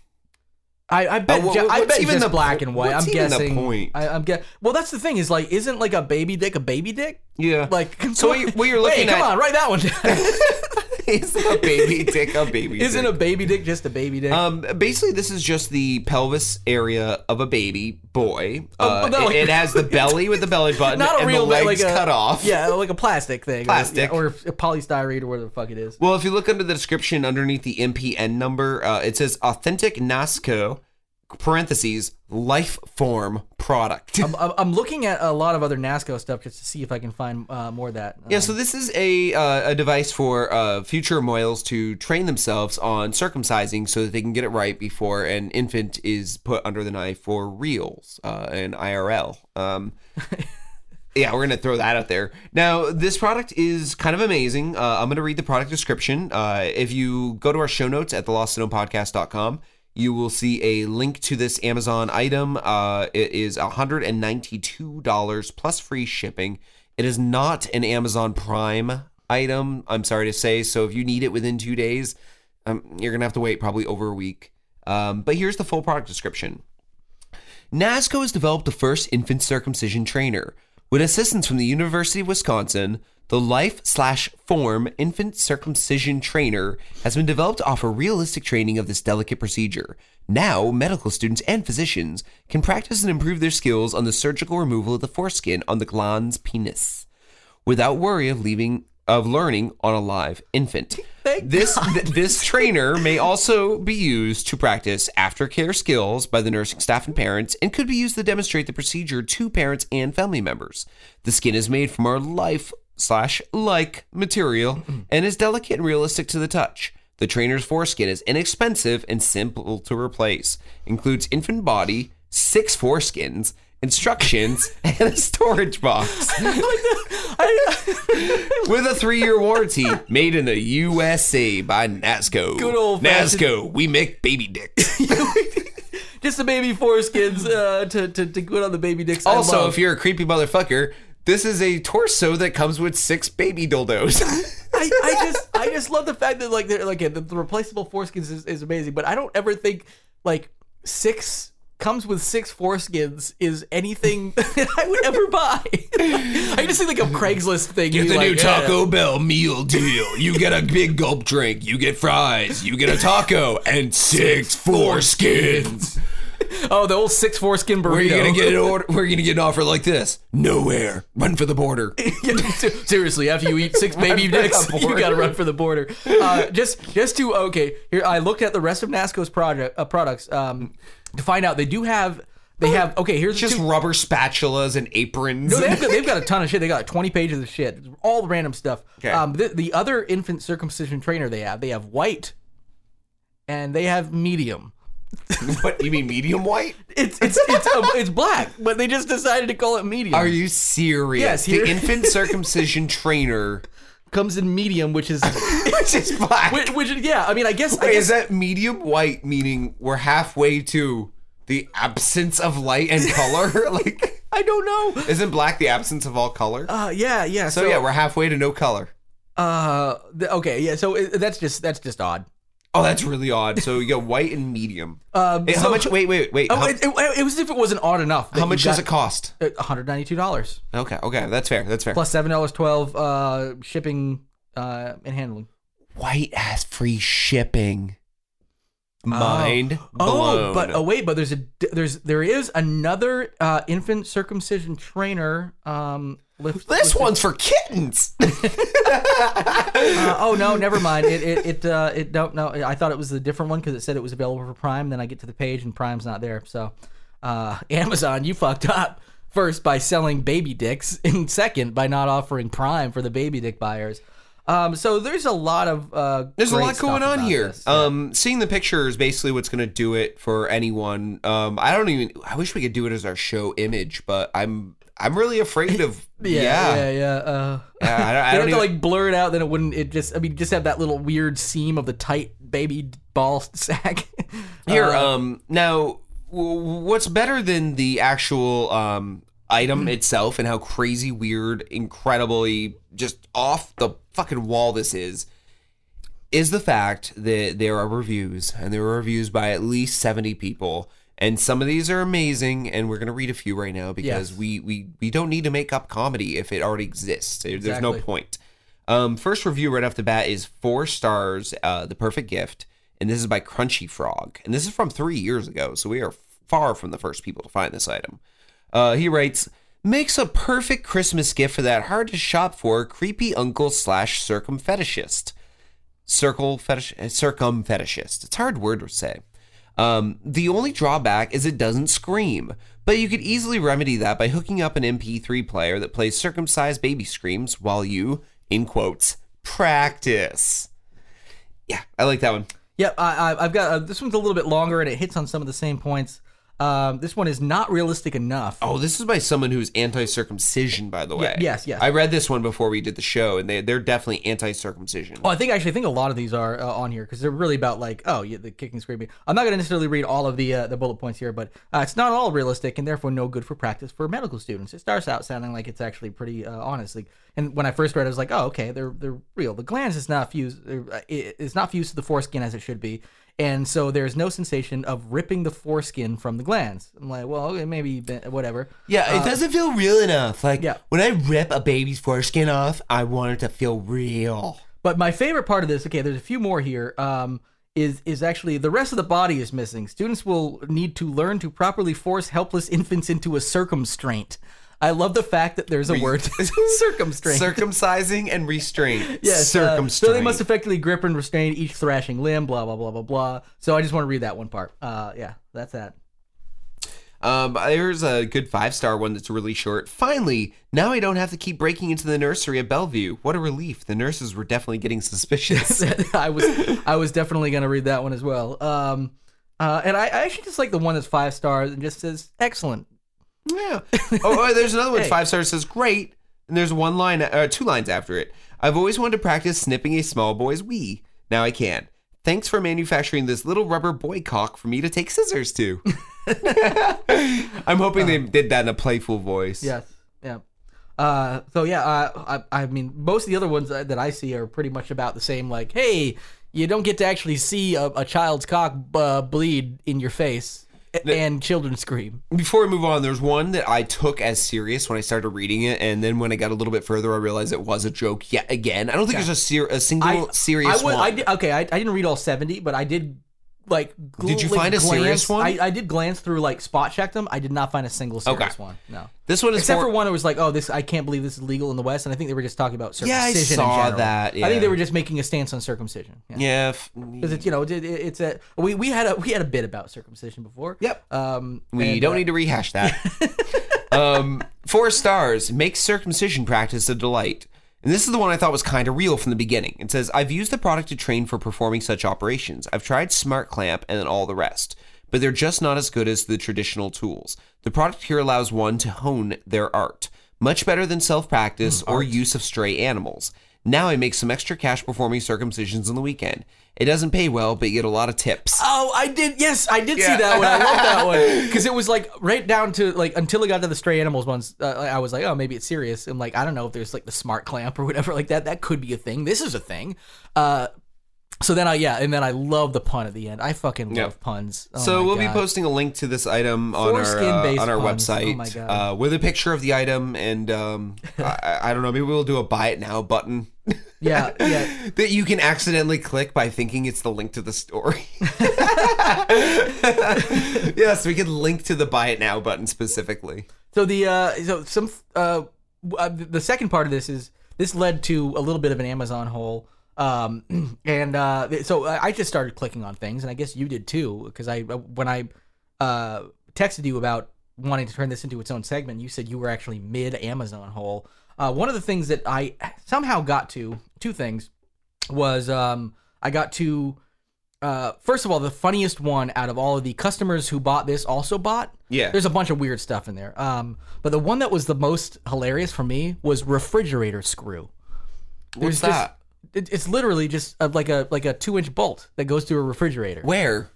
I, I bet Uh, I bet even the black and white. I'm even the guessing. point? I, I'm get. Well, that's the thing is like, isn't like a baby dick a baby dick? Yeah, Like, So what you're looking at. Wait, come on, write that one down. (laughs) is a baby dick a baby? isn't dick? a baby dick just a baby dick? Um, basically, this is just the pelvis area of a baby boy. Uh, Oh, no, it, it (laughs) has the belly with the belly button Not a and real the legs like a cut off. Yeah, like a plastic thing, or- Plastic. or, a polystyrene or whatever the fuck it is. Well, if you look under the description underneath the MPN number, uh, it says authentic NASCO parentheses life form product. I'm, I'm- looking at a lot of other NASCO stuff just to see if I can find uh, more of that. Yeah, so this is a uh, a device for uh, future mohels to train themselves on circumcising so that they can get it right before an infant is put under the knife for reals uh, and IRL. Um, (laughs) yeah, we're gonna throw that out there. Now, this product is kind of amazing. Uh, I'm gonna read the product description. Uh, if you go to our show notes at thelostandpodcast.com, you will see a link to this Amazon item. Uh, it is $192 plus free shipping. It is not an Amazon Prime item, I'm sorry to say. So if you need it within two days, um, you're going to have to wait probably over a week. Um, but here's the full product description. NASCO has developed the first infant circumcision trainer. With assistance from the University of Wisconsin, the Life slash Form infant circumcision trainer has been developed to offer realistic training of this delicate procedure. Now, medical students and physicians can practice and improve their skills on the surgical removal of the foreskin on the glans penis without worry of leaving of learning on a live infant. this th- this trainer may also be used to practice aftercare skills by the nursing staff and parents and could be used to demonstrate the procedure to parents and family members. The skin is made from our life slash like material and is delicate and realistic to the touch. The trainer's foreskin is inexpensive and simple to replace. Includes infant body, six foreskins, instructions, (laughs) and a storage box. (laughs) (laughs) With a three-year warranty, made in the USA by NASCO. Good old-fashioned- NASCO. We make baby dicks. just the baby foreskins uh, to, to, to put on the baby dicks. I also, love. if you're a creepy motherfucker, this is a torso that comes with six baby dildos. (laughs) I, I just I just love the fact that like they're like the, the replaceable foreskins is, is amazing, but I don't ever think like six comes with six foreskins is anything (laughs) that I would ever buy. I just think like a Craigslist thing. Get the like, new yeah. Taco Bell meal deal. You get a big gulp drink, you get fries, you get a taco, and six foreskins. (laughs) Oh, the old six foreskin burrito. Where are you gonna get an (laughs) order? Where are you gonna get an offer like this? Nowhere. Run for the border. (laughs) Seriously, after you eat six baby dicks, you gotta run for the border. Uh, just, just to okay, here I looked at the rest of NASCO's project uh, products um, to find out they do have they have okay. Here's Just two, rubber spatulas and aprons. No, they have, they've got a ton of shit. They got like 20 pages of shit, all the random stuff. Okay. Um, the, the other infant circumcision trainer they have, they have white, and they have medium. (laughs) what you mean medium white? It's it's it's uh, it's black, but they just decided to call it medium. Are you serious? Yes, here- the infant (laughs) circumcision trainer, Comes in medium, which is (laughs) which is black. which, which yeah. I mean, I guess I guess is that medium white meaning we're halfway to the absence of light and color? like, I don't know. isn't black the absence of all color? Uh, yeah, yeah. so, yeah, we're halfway to no color. uh, the, okay, yeah. So it, that's just that's just odd. Oh, that's really odd. So you got white and medium. (laughs) Um, Hey, how so- much? Wait, wait, wait. Oh, how, it, it, it was as if it wasn't odd enough. how much does it cost? One hundred ninety two dollars Okay, okay, that's fair. That's fair. plus seven dollars twelve uh shipping uh and handling. white has free shipping. Mind blown. Oh, but oh wait, but there's a there's there is another uh, infant circumcision trainer. Um, lift, this lift- one's for kittens. (laughs) Uh, oh no, never mind. It it it uh, it don't no. I thought it was a different one because it said it was available for Prime. Then I get to the page and Prime's not there. So, uh, (laughs) Amazon, you fucked up. First by selling baby dicks, (laughs) and second by not offering Prime for the baby dick buyers. Um, so there's a lot of uh, There's a lot going on here. this. Yeah. Um, seeing the picture is basically what's going to do it for anyone. Um, I don't even. I wish we could do it as our show image, but I'm I'm really afraid of. Yeah, yeah, yeah, yeah. Uh, Yeah, I don't, I (laughs) don't have to like blur it out, then it wouldn't. It just, I mean, just have that little weird seam of the tight baby ball (laughs) sack. Here, Uh, um, now, w- what's better than the actual um item itself and how crazy, weird, incredibly just off the fucking wall this is? Is the fact that there are reviews and there are reviews by at least seventy people, and some of these are amazing, and we're gonna read a few right now because Yes. we we we don't need to make up comedy if it already exists. There- There's no point. Um, first review right off the bat is four stars, uh, The Perfect Gift, and this is by Crunchy Frog, and this is from three years ago, so we are far from the first people to find this item. Uh, he writes, makes a perfect Christmas gift for that hard to shop for creepy uncle slash circum fetishist. Circle fetish, uh, circum fetishist. It's a hard word to say. Um, the only drawback is it doesn't scream, but you could easily remedy that by hooking up an MP3 player that plays circumcised baby screams while you, in quotes, practice. Yeah, I like that one. Yep, I, I've got uh, this one's a little bit longer and it hits on some of the same points. Um, this one is not realistic enough. Oh, this is by someone who's anti-circumcision, by the way. yes, yes. I read this one before we did the show, and they they're definitely anti-circumcision. Well, I think actually I think a lot of these are uh, on here because they're really about like oh yeah the kicking screaming. I'm not going to necessarily read all of the uh, the bullet points here, but uh, it's not all realistic and therefore no good for practice for medical students. It starts out sounding like it's actually pretty uh, honest. Like, and when I first read, it, I was like, oh okay, they're they're real. The glans is not fused. Uh, it's not fused to the foreskin as it should be. And so there's no sensation of ripping the foreskin from the glans. I'm like, well, okay, maybe whatever. Yeah, it doesn't feel real enough. Like yeah. when I rip a baby's foreskin off, I want it to feel real. But my favorite part of this, okay, there's a few more here. Um, is is actually the rest of the body is missing. Students will need to learn to properly force helpless infants into a circumstraint. I love the fact that there's a word (laughs) circumstraint. Circumcising and restraint. (laughs) Yes, uh, so they must effectively grip and restrain each thrashing limb. Blah blah blah blah blah. So I just want to read that one part. Uh, yeah, that's that. Um, there's a good five star one that's really short. Finally, now I don't have to keep breaking into the nursery at Bellevue. What a relief! The nurses were definitely getting suspicious. (laughs) I was I was definitely gonna read that one as well. Um, uh, and I, I actually just like the one that's five stars and just says excellent. Yeah. (laughs) Oh, oh, there's another one. Hey. Five stars says great, and there's one line, uh, two lines after it. I've always wanted to practice snipping a small boy's wee. Now I can. Thanks for manufacturing this little rubber boy cock for me to take scissors to. (laughs) (laughs) I'm hoping they did that in a playful voice. Yes. Yeah. Uh, so yeah, uh, I, I mean, most of the other ones that I see are pretty much about the same. Like, hey, you don't get to actually see a, a child's cock uh, bleed in your face, and children scream. Before we move on, there's one that I took as serious when I started reading it, and then when I got a little bit further, I realized it was a joke yet again. I don't think there's a, ser- a single serious I would, one. I did, okay, I, I didn't read all seventy, but I did like. gl- Did you find a serious one? I, I did glance through like spot check them. I did not find a single serious Okay. one. No. this one is Except more- for one, it was like, oh, this I can't believe this is legal in the West, and I think they were just talking about Yeah, I circumcision. saw in general. that, I yeah. think they were just making a stance on circumcision. Yeah. Yeah. f- Because it's you know it, it, it's a we, we had a we had a bit about circumcision before. Yep. Um, We and, don't uh, need to rehash that. (laughs) um, four stars makes circumcision practice a delight. And this is the one I thought was kind of real from the beginning. It says, I've used the product to train for performing such operations. I've tried Smart Clamp and then all the rest, but they're just not as good as the traditional tools. The product here allows one to hone their art, much better than self practice hmm, or use of stray animals. Now I make some extra cash performing circumcisions on the weekend. It doesn't pay well, but you get a lot of tips. Oh, I did. Yes, I did Yeah. see that one. I love that one (laughs) because it was like right down to like until it got to the stray animals ones. Uh, I was like, oh, maybe it's serious. I'm like, I don't know if there's like the smart clamp or whatever like that. That could be a thing. This is a thing. Uh, so then I yeah, and then I love the pun at the end. I fucking love puns. Oh so my we'll God. be posting a link to this item on our uh, Foreskin-based on our puns. website Oh my God. Uh, with a picture of the item and um, (laughs) I, I don't know maybe we'll do a buy it now button Yeah, yeah. (laughs) that you can accidentally click by thinking it's the link to the story. (laughs) yes, we can link to the buy it now button specifically. So the uh, so some uh, w- uh, the second part of this is this led to a little bit of an Amazon hole. Um, (clears throat) and uh, so I I just started clicking on things, and I guess you did too, because I when I uh, texted you about wanting to turn this into its own segment, you said you were actually mid Amazon hole. Uh, one of the things that I somehow got to, two things, was um, I got to uh, first of all, the funniest one out of all of the customers who bought this also bought. Yeah. There's a bunch of weird stuff in there. Um, but the one that was the most hilarious for me was refrigerator screw. What's There's just- that? It, it's literally just a, like a like a two inch bolt that goes through a refrigerator. Where?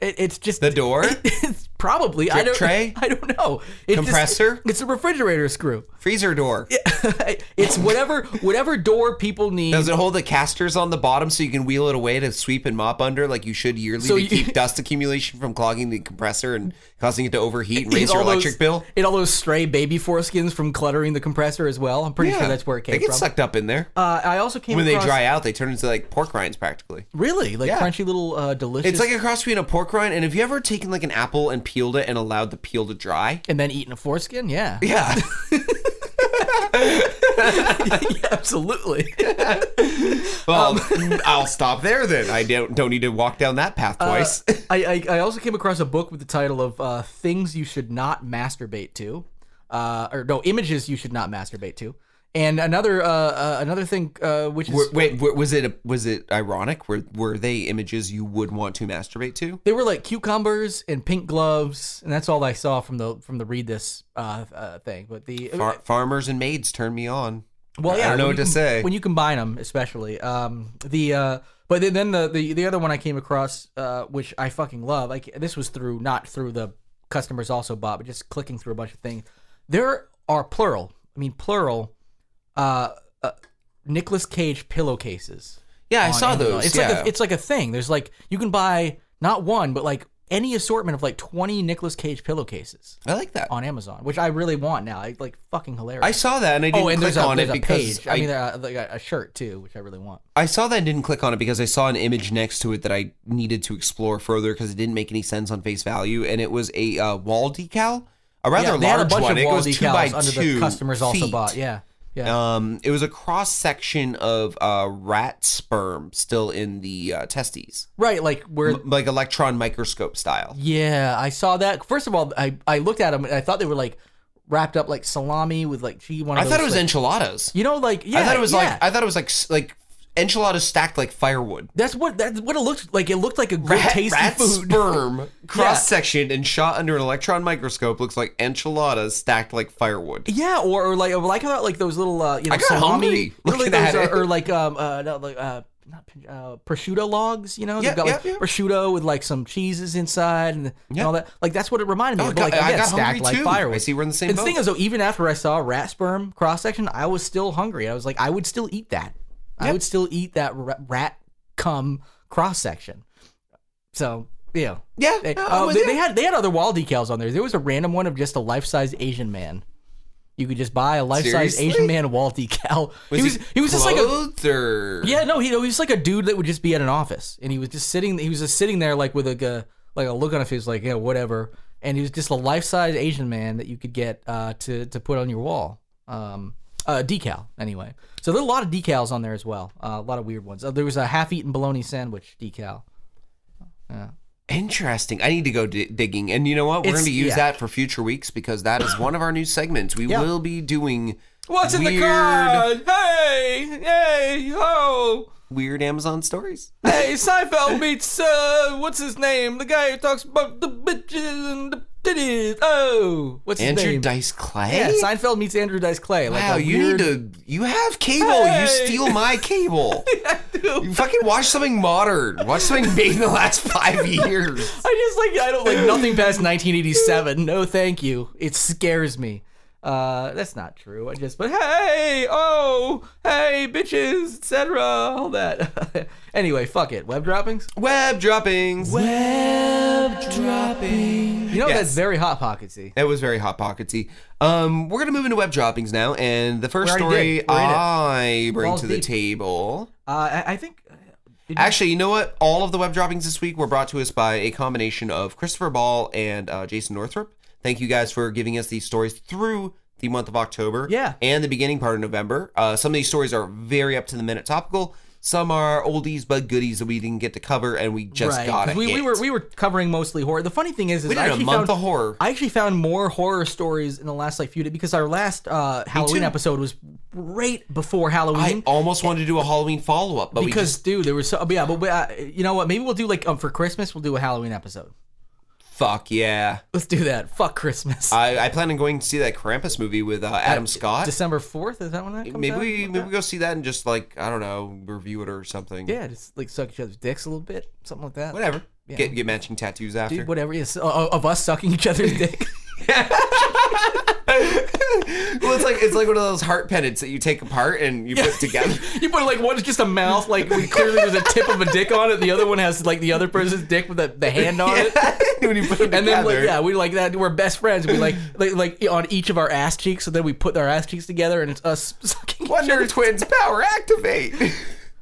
It, it's just The door? (laughs) It's probably I don't tray? (laughs) I don't know. It's just- Compressor? it's a refrigerator screw. Freezer door. (laughs) it's whatever whatever door people need. Does it hold the casters on the bottom so you can wheel it away to sweep and mop under like you should yearly So to you- keep dust accumulation from clogging the compressor and causing it to overheat and (laughs) raise your all those- electric bill? Get all those stray baby foreskins from cluttering the compressor as well. I'm pretty sure that's where it came from. They get from. sucked up in there. Uh, I also came when they dry out, they turn into like pork rinds practically. Really, like Yeah. crunchy little uh, delicious. It's like a cross between a pork rind and have you ever taken like an apple and peeled it and allowed the peel to dry? and then eating a foreskin. Yeah, Yeah. (laughs) (laughs) absolutely. (laughs) well, I'll stop there then. I don't don't need to walk down that path twice. I, I I also came across a book with the title of uh, "Things You Should Not Masturbate to," uh, or no, images you should not masturbate to, and another uh, uh, another thing uh, which is Were- Wait, were- was it was it ironic? Were were they images you would want to masturbate to? they were like cucumbers and pink gloves, and that's all I saw from the from the read this uh, uh, thing. But the Far- farmers and maids turn me on. Well, yeah, I don't know what to com- say. when you combine them, especially. Um, the uh, but then, the, the the other one I came across, uh, which I fucking love. Like this was through not through the customers also bought, but just clicking through a bunch of things. There are plural. I mean plural. Uh, uh Nicolas Cage pillowcases. yeah, I saw Amazon. those. It's yeah. like a, it's like a thing. There's like you can buy not one, but like any assortment of like 20 Nicolas Cage pillowcases I like that. on Amazon, which I really want now. I like fucking hilarious. I saw that and I didn't Oh, and click there's a, on it because. I, I, mean, uh, like a, shirt too, which I really want. I saw that and didn't click on it because I saw an image next to it that I needed to explore further because it didn't make any sense on face value, and it was a uh, wall decal, a rather yeah, large bunch one. of It goes two by under two the customers also bought. Yeah, yeah. Um, it was a cross section of uh, rat sperm still in the uh, testes, right, like where. M- like electron microscope style. yeah, I saw that. First of all, I I looked at them and I thought they were like wrapped up like salami with like cheese. One of I thought it was like, enchiladas. You know, like yeah, I thought it was yeah. like I thought it was like s- like enchiladas stacked like firewood. that's what that's what it looked like. It looked like a good Rat, tasty rat food. (laughs) sperm (laughs) cross sectioned and shot under an electron microscope looks like enchiladas stacked like firewood. Yeah, or, or like or like how like those little uh, you know I salami, (laughs) like those, at uh, or like um uh no, like uh not uh, prosciutto logs, you know, Yeah, they've got like yeah, yeah. prosciutto with like some cheeses inside and, and all that. Like that's what it reminded me Oh, of. But, like I again, got stacked like too. firewood. I see we're in the same And the thing is, though, even after I saw rat sperm cross section, I was still hungry. I was like, I would still eat that. I would still eat that rat cum cross section. So yeah. Yeah, They, uh, they, they had they had other wall decals on there. There was a random one of just a life size Asian man. You could just buy a life size Asian man wall decal. Was he was he was just like a or yeah no he, he was like a dude that would just be at an office and he was just sitting he was just sitting there like with like a like a look on his face like yeah whatever and he was just a life size Asian man that you could get uh, to to put on your wall um uh, decal anyway. So there are a lot of decals on there as well. Uh, a lot of weird ones. Uh, there was a half eaten bologna sandwich decal. Yeah. Interesting. I need to go di- digging, and you know what? We're It's- going to use yeah. that for future weeks because that is one of our new segments. We Yeah. will be doing What's in the weird, card? Hey, hey, oh. weird Amazon stories. Hey, Seinfeld meets uh, what's his name? The guy who talks about the bitches and the titties. Oh, what's his Andrew name? Dice Clay. Yeah, Seinfeld meets Andrew Dice Clay. Like Wow, a you weird- need to. You have cable. Hey. You steal my (laughs) cable. You fucking watch something modern. Watch something made in the last five years. I just like I don't like nothing past 1987. No, thank you. It scares me. Uh, that's not true. I just but hey, oh, hey, bitches, etc. All that. (laughs) anyway, fuck it. Web droppings. Web droppings. Web droppings. You know Yes. that's very hot pocketsy. It was very hot pockety. Um, we're gonna move into web droppings now, and the first We already story did. We're in it. I bring Balls to the deep. table. Uh, I, I think. Actually, you know what? All of the web droppings this week were brought to us by a combination of Christopher Ball and uh, Jason Northrup. Thank you guys for giving us these stories through the month of October. Yeah. And the beginning part of November. Uh, some of these stories are very up to the minute topical. Some are oldies but goodies that we didn't get to cover, and we just right. got it. We, we were we were covering mostly horror. The funny thing is, is We I did a actually month found, of horror. I actually found more horror stories in the last like few days because our last uh, Halloween episode was right before Halloween. I almost wanted to do a Halloween follow up, but we because just dude, there was so yeah, but we, uh, you know what? Maybe we'll do like um for Christmas we'll do a Halloween episode. Fuck yeah. Let's do that. Fuck Christmas. I, I plan on going to see that Krampus movie with uh, Adam Scott. December fourth is that when that comes maybe out? we maybe we go see that and just like I don't know review it or something. yeah, just like suck each other's dicks a little bit, something like that. whatever. Yeah. Get get matching tattoos after. Dude, whatever. Yes, uh, of us sucking each other's (laughs) dick. (laughs) well, it's like it's like one of those heart pendants that you take apart and you put together. (laughs) you put like one's just a mouth, like clearly there's a tip of a dick on it. The other one has like the other person's dick with the, the hand on it. (laughs) when you put them And then like yeah, we like that. We're best friends. We like like like on each of our ass cheeks. So then we put our ass cheeks together, and it's us sucking. Wonder Twins power activate.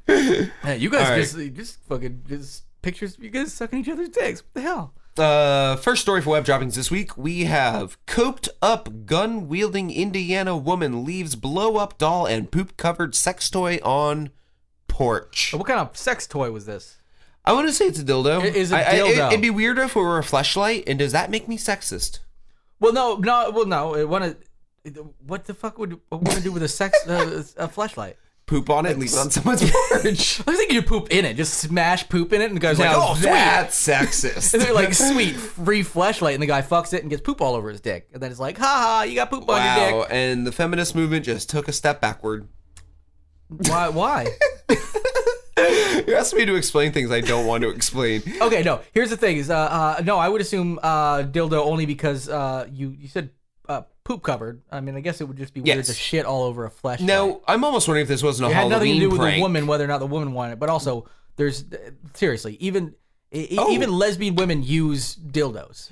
Hey, you guys right. just just fucking just pictures you guys sucking each other's dicks. What the hell? Uh, first story for web droppings this week. We have coped up gun wielding Indiana woman leaves blow up doll and poop covered sex toy on porch. What kind of sex toy was this? I want to say it's a dildo. It is a I- I- dildo. it'd be weirder if it were a fleshlight. And does that make me sexist? Well, no, no, well, no. It wanna, what the fuck would a woman do with a sex uh, a fleshlight? Poop on it and leave it on someone's (laughs) porch. I think you poop in it. Just smash poop in it, and the guy's like, Now "Oh, sweet." that's (laughs) sexist. And they're like, "Sweet, free fleshlight," and the guy fucks it and gets poop all over his dick, and then it's like, "Ha ha, you got poop on your wow. dick." And the feminist movement just took a step backward. Why? Why? (laughs) You're asking me to explain things I don't want to explain. okay, no. Here's the thing: is uh, uh no, I would assume uh dildo only because uh you you said uh poop covered. I mean, I guess it would just be weird Yes. to shit all over a fleshlight. No, I'm almost wondering if this wasn't a it had nothing to do with prank. the woman, whether or not the woman wanted it. But also, there's seriously even. e- Oh. Even lesbian women use dildos.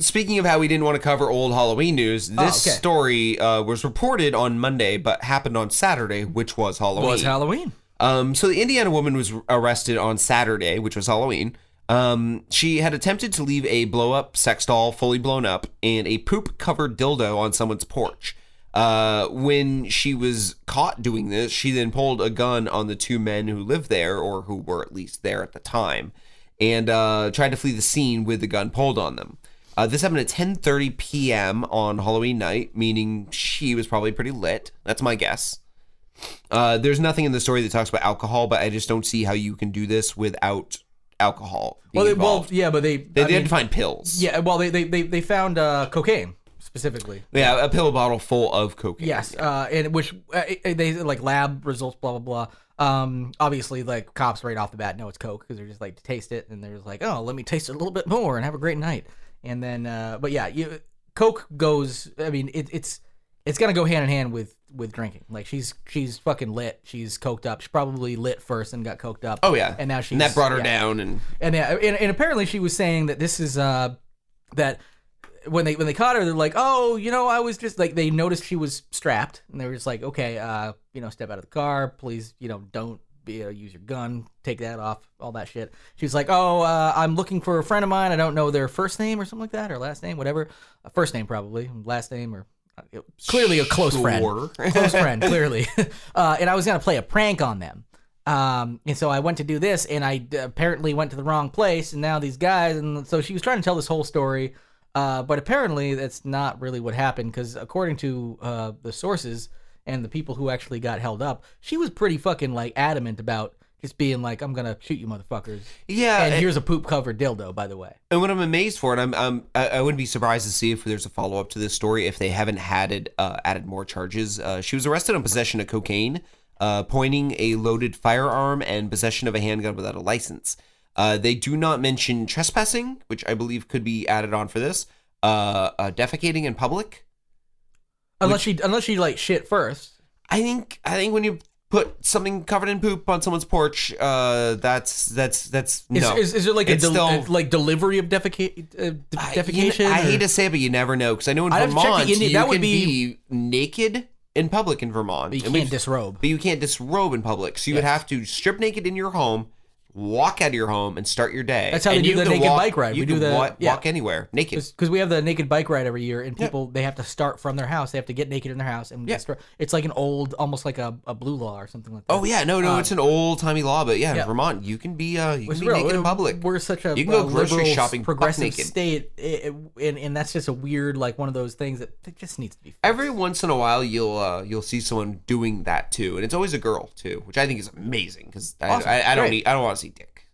Speaking of how we didn't want to cover old Halloween news, this Oh, okay. story uh, was reported on Monday, but happened on Saturday, which was Halloween. Was Halloween? Um, so the Indiana woman was arrested on Saturday, which was Halloween. Um, she had attempted to leave a blow up sex doll, fully blown up, and a poop covered dildo on someone's porch. Uh, when she was caught doing this, she then pulled a gun on the two men who lived there, or who were at least there at the time, and uh, tried to flee the scene with the gun pulled on them. Uh, this happened at 10:30 p.m. on Halloween night, meaning she was probably pretty lit. That's my guess. Uh, there's nothing in the story that talks about alcohol, but I just don't see how you can do this without alcohol. Well, they, well, involved. yeah, but they they, I they had mean, to find pills. yeah, well, they they they, they found uh, cocaine specifically. yeah, a pill bottle full of cocaine. Yes, uh, and which uh, it- they like lab results, blah blah blah. Um, obviously, like cops right off the bat know it's coke because they're just like to taste it, and they're just like, oh, let me taste it a little bit more and have a great night. And then, uh, but yeah, you coke goes. I mean, it, it's it's gonna go hand in hand with with drinking. Like she's she's fucking lit. She's coked up. She probably lit first and got coked up. Oh yeah, and now she's and that brought her yeah. down. And And, yeah, and and apparently she was saying that this is uh that when they when they caught her, they're like, oh, you know, I was just like they noticed she was strapped, and they were just like, okay, uh, you know, step out of the car, please, you know, don't be uh, use your gun, take that off, all that shit. She was like, oh, uh, I'm looking for a friend of mine. I don't know their first name or something like that, or last name, whatever. Uh, first name probably, last name or. Uh, Clearly a close friend, close friend, clearly. (laughs) Uh, and I was gonna play a prank on them. Um, and so I went to do this, and I apparently went to the wrong place, and now these guys, and so she was trying to tell this whole story, uh, but apparently that's not really what happened, because according to uh, the sources and the people who actually got held up, she was pretty fucking like adamant about just being like, "I'm gonna shoot you, motherfuckers." yeah, and and, here's a poop covered dildo, by the way. and what I'm amazed for, and I'm, I'm I, wouldn't be surprised to see if there's a follow up to this story if they haven't added uh, added more charges. Uh, she was arrested on possession of cocaine, uh, pointing a loaded firearm, and possession of a handgun without a license. Uh, they do not mention trespassing, which I believe could be added on for this. Uh, uh, defecating in public. Unless she, unless she like shit first. I think I think when you put something covered in poop on someone's porch, uh, that's that's that's Is, no. is, is there like a It's del- still- uh, like delivery of defeca- uh, de- I- defecation? you know, I or- hate to say it, but you never know because I know in I'd have to check the Vermont Indian- you that would can be- be... naked in public in Vermont. But you And can't we've- disrobe. But you can't disrobe in public, so you would have to strip naked in your home, walk out of your home and start your day. That's how they do the naked walk- bike ride. You We do the- wa- yeah. walk anywhere naked. because we have the naked bike ride every year, and people they have to start from their house. They have to get naked in their house, and Yeah. start, it's like an old, almost like a, a blue law or something like that. Oh yeah, no, no, it's an old timey law, but yeah, Um, yeah. in Vermont, you can be uh, you can be real. naked in public. We're such a You can go uh, grocery shopping progressive state, it, it- and, and that's just a weird, like one of those things that just needs to be. Every once in a while, you'll uh, you'll see someone doing that too, and it's always a girl too, which I think is amazing because I, Awesome. I, I don't need I don't want to see.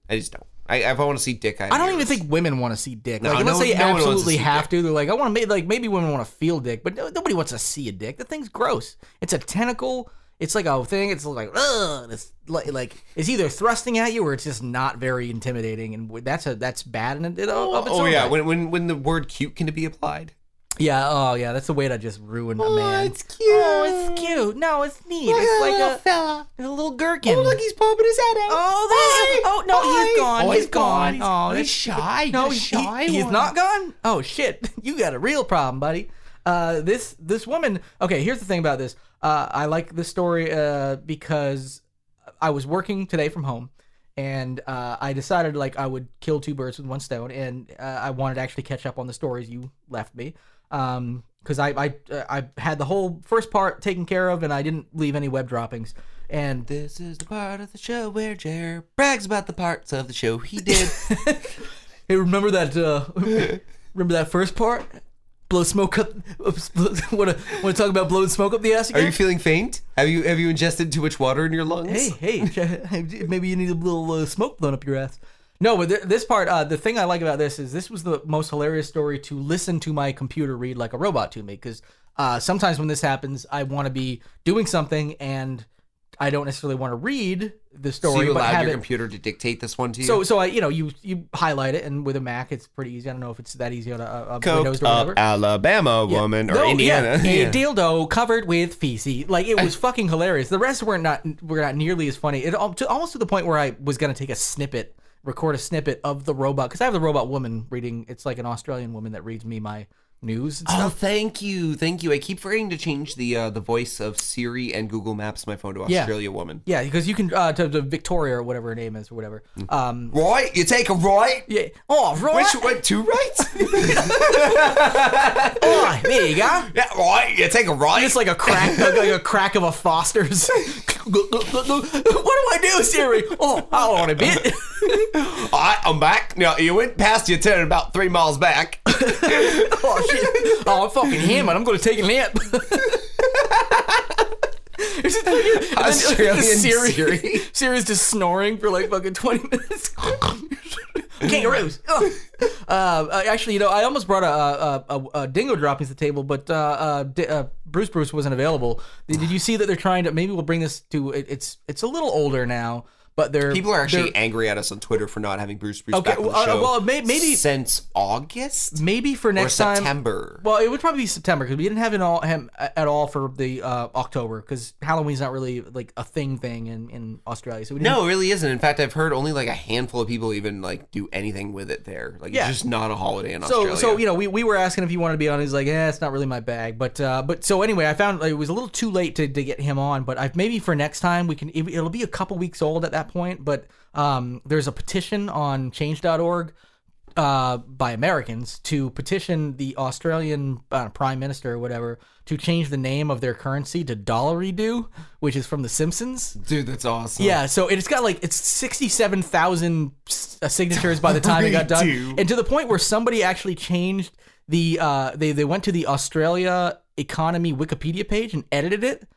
I just don't. I, if I want to see dick, I, I don't even think women want to see dick. No, Like, unless no- they no absolutely have dick. to. They're like, I want to like maybe women want to feel dick, but no, nobody wants to see a dick. The thing's gross. It's a tentacle. It's like a thing. It's like ugh. It's like like it's either thrusting at you or it's just not very intimidating, and that's a that's bad in it. its Oh, oh yeah, when when when the word cute can be applied. Yeah. Oh yeah. That's the way to just ruin a man. it's cute. Oh, it's cute. No, it's neat. it's like a, fella. a little gherkin. Oh, look, he's popping his head out. Oh, there's, oh no, he's gone. Oh, he's he's gone. Oh, He's that's shy. No, He's he- shy he's not gone. Oh shit, (laughs) you got a real problem, buddy. Uh, this this woman. Okay, here's the thing about this. Uh, I like this story uh, because I was working today from home, and uh, I decided like I would kill two birds with one stone, and uh, I wanted to actually catch up on the stories you left me. Um, because I I I had the whole first part taken care of, and I didn't leave any web droppings. And This is the part of the show where Jer brags about the parts of the show he did. (laughs) Hey, remember that? Uh, remember that first part? Blow smoke up. Want to want to talk about blowing smoke up the ass Are you feeling faint? Have you have you ingested too much water in your lungs? hey, hey, (laughs) maybe you need a little uh, smoke blown up your ass. No, but th- this part, uh, the thing I like about this is this was the most hilarious story to listen to my computer read like a robot to me because uh, sometimes when this happens, I want to be doing something and I don't necessarily want to read the story. So you but allowed have your it. computer to dictate this one to you? So, so I, you know, you you highlight it, and with a Mac, it's pretty easy. I don't know if it's that easy on a, a Windows or whatever. Alabama woman or No, Indiana. (laughs) Yeah, Yeah. a dildo covered with feces. Like it was (laughs) fucking hilarious. The rest were not were not nearly as funny. It to, almost to the point where I was gonna take a snippet, record a snippet of the robot because I have the robot woman reading. It's like an Australian woman that reads me my news and Oh, thank you, thank you. I keep forgetting to change the uh, the voice of Siri and Google Maps my phone to Yeah. Australia woman. Yeah, because you can uh, to, to Victoria or whatever her name is or whatever. Um, Right, you take a right. yeah. Oh, right. Which went two rights? (laughs) (laughs) oh, there you go. yeah, right. You take a right. It's like a crack, like a crack of a Foster's. (laughs) what do I do, Siri? Oh, hold on a bit. All right, I'm back. Now you went past your turn about three miles back. (laughs) oh shit! Oh, I'm fucking hammered. I'm going to take a (laughs) nap. It's just like- and then Australian Siri, Siri. (laughs) Siri's just snoring for like fucking 20 minutes. Kangaroos. (laughs) Ugh. Uh, actually, you know, I almost brought a, a, a, a dingo droppings to the table, but uh, uh, D- uh, Bruce Bruce wasn't available. Did, did you see that they're trying to? Maybe we'll bring this to. It, it's it's a little older now, but they're People are actually angry at us on Twitter for not having Bruce Bruce Okay, back on the well, uh, well, may- maybe- since August maybe for or next time. September. Well, it would probably be September because we didn't have all him at all for the uh, October because Halloween's not really like a thing thing in, in Australia. So we didn't, no, it really isn't. In fact, I've heard only like a handful of people even like do anything with it there. Like Yeah. it's just not a holiday in So Australia. so you know we, we were asking if he wanted to be on. He's like, yeah, it's not really my bag. But uh, but so anyway, I found like, it was a little too late to, to get him on. But I've maybe for next time we can. It, it'll be a couple weeks old at that point. But um, there's a petition on Change.org. Uh, by Americans to petition the Australian uh, Prime Minister or whatever to change the name of their currency to Dollarydoo, which is from The Simpsons. dude, that's awesome. Yeah, so it's got like it's sixty-seven thousand signatures by the time it got done, and to the point where somebody actually changed the uh, they they went to the Australia economy Wikipedia page and edited it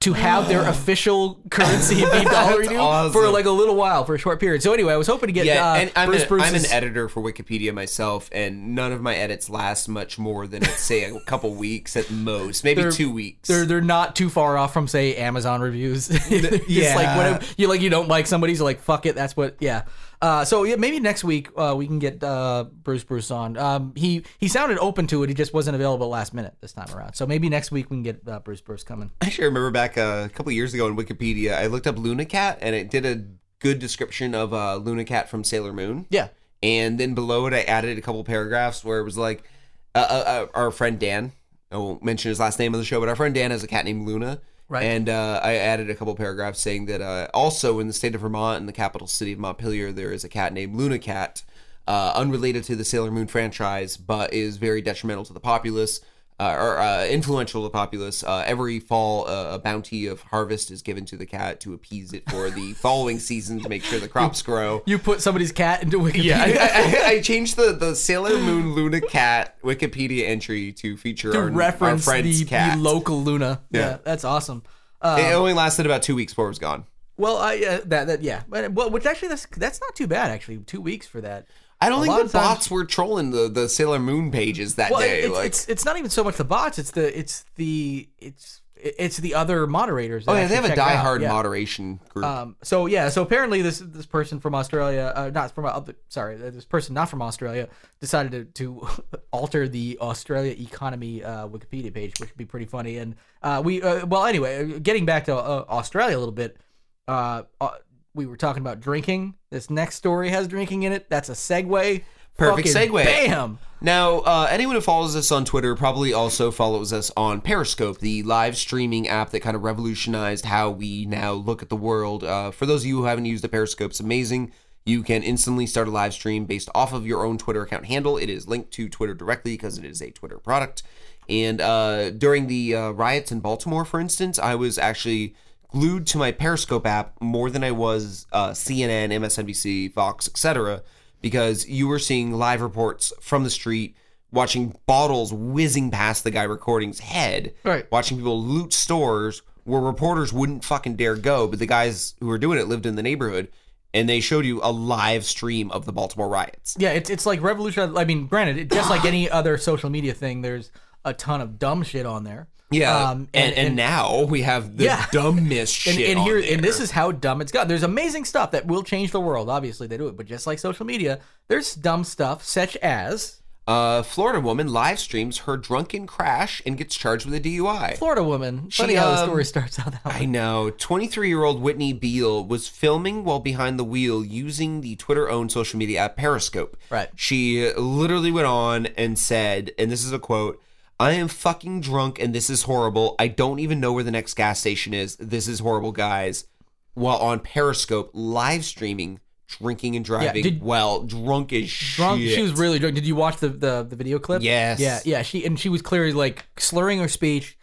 to have their official currency be (laughs) dollar That's for like a little while for a short period. So anyway, I was hoping to get Yeah, uh, and I'm, Bruce an, I'm an editor for Wikipedia myself, and none of my edits last much more than say a couple weeks at most, maybe They're- two weeks. They're they're not too far off from say Amazon reviews. (laughs) Yeah. like whatever you like you don't like somebody's like fuck it. That's what yeah. Uh, so yeah, maybe next week uh, we can get uh, Bruce Bruce on. Um, he he sounded open to it. He just wasn't available last minute this time around. So maybe next week we can get uh, Bruce Bruce coming. I actually, remember back uh, a couple years ago in Wikipedia, I looked up Lunacat, and it did a good description of uh, Lunacat from Sailor Moon. Yeah. And then below it, I added a couple paragraphs where it was like, uh, uh, uh, our friend Dan, I won't mention his last name on the show, but our friend Dan has a cat named Luna. Right. And uh, I added a couple paragraphs saying that uh, also in the state of Vermont, in the capital city of Montpelier, there is a cat named Luna Cat, uh, unrelated to the Sailor Moon franchise, but is very detrimental to the populace. Uh, or uh, influential to the populace. Uh, every fall, uh, a bounty of harvest is given to the cat to appease it for the (laughs) following season to make sure the crops grow. You put somebody's cat into Wikipedia. Yeah, I, I, I (laughs) changed the, the Sailor Moon Luna Cat Wikipedia entry to feature to our, reference our friend's the, cat. the local Luna. Yeah, Yeah. that's awesome. Uh, it only lasted about two weeks before it was gone. well, I uh, that that yeah, but well, which actually that's that's not too bad actually. Two weeks for that. I don't A think the of times- bots were trolling the, the Sailor Moon pages that Well, day. it's, like, it's it's not even so much the bots. It's the it's the it's it's the other moderators. that oh yeah, they have a diehard Yeah. moderation group. Um, so yeah, so apparently this this person from Australia, uh, not from uh, sorry, this person not from Australia, decided to, to (laughs) alter the Australia economy uh, Wikipedia page, which would be pretty funny. And uh, we, uh, well, anyway, uh, getting back to uh, Australia a little bit, uh, uh, we were talking about drinking. This next story has drinking in it. That's a segue. Perfect Fucking segue. Bam. Now, uh, anyone who follows us on Twitter probably also follows us on Periscope, the live streaming app that kind of revolutionized how we now look at the world. Uh, for those of you who haven't used the Periscope, it's amazing. You can instantly start a live stream based off of your own Twitter account handle. It is linked to Twitter directly because it is a Twitter product. And uh, during the uh, riots in Baltimore, for instance, I was actually glued to my Periscope app more than I was uh, CNN, MSNBC, Fox, etc because you were seeing live reports from the street, watching bottles whizzing past the guy recording's head, Right. watching people loot stores where reporters wouldn't fucking dare go, but the guys who were doing it lived in the neighborhood, and they showed you a live stream of the Baltimore riots. Yeah, it's it's like revolution. I mean, granted, it, just like (coughs) any other social media thing, there's a ton of dumb shit on there. Yeah, Um, and, and, now we have the Yeah. (laughs) dumbest and, shit and here and this is how dumb it's got. There's amazing stuff that will change the world. Obviously, they do it, but just like social media, there's dumb stuff such as a Florida woman live streams her drunken crash and gets charged with a DUI. Florida woman. She, Funny how the um, story starts out that way. I know. 23 year old Whitney Beall was filming while behind the wheel using the Twitter owned social media app Periscope. Right. She literally went on and said, and this is a quote I am fucking drunk and this is horrible. I don't even know where the next gas station is. This is horrible, guys. While on Periscope live streaming, drinking and driving. did- well, drunk as Drunk. shit. She was really drunk. Did you watch the, the the video clip? Yes. Yeah, yeah. She and she was clearly like slurring her speech,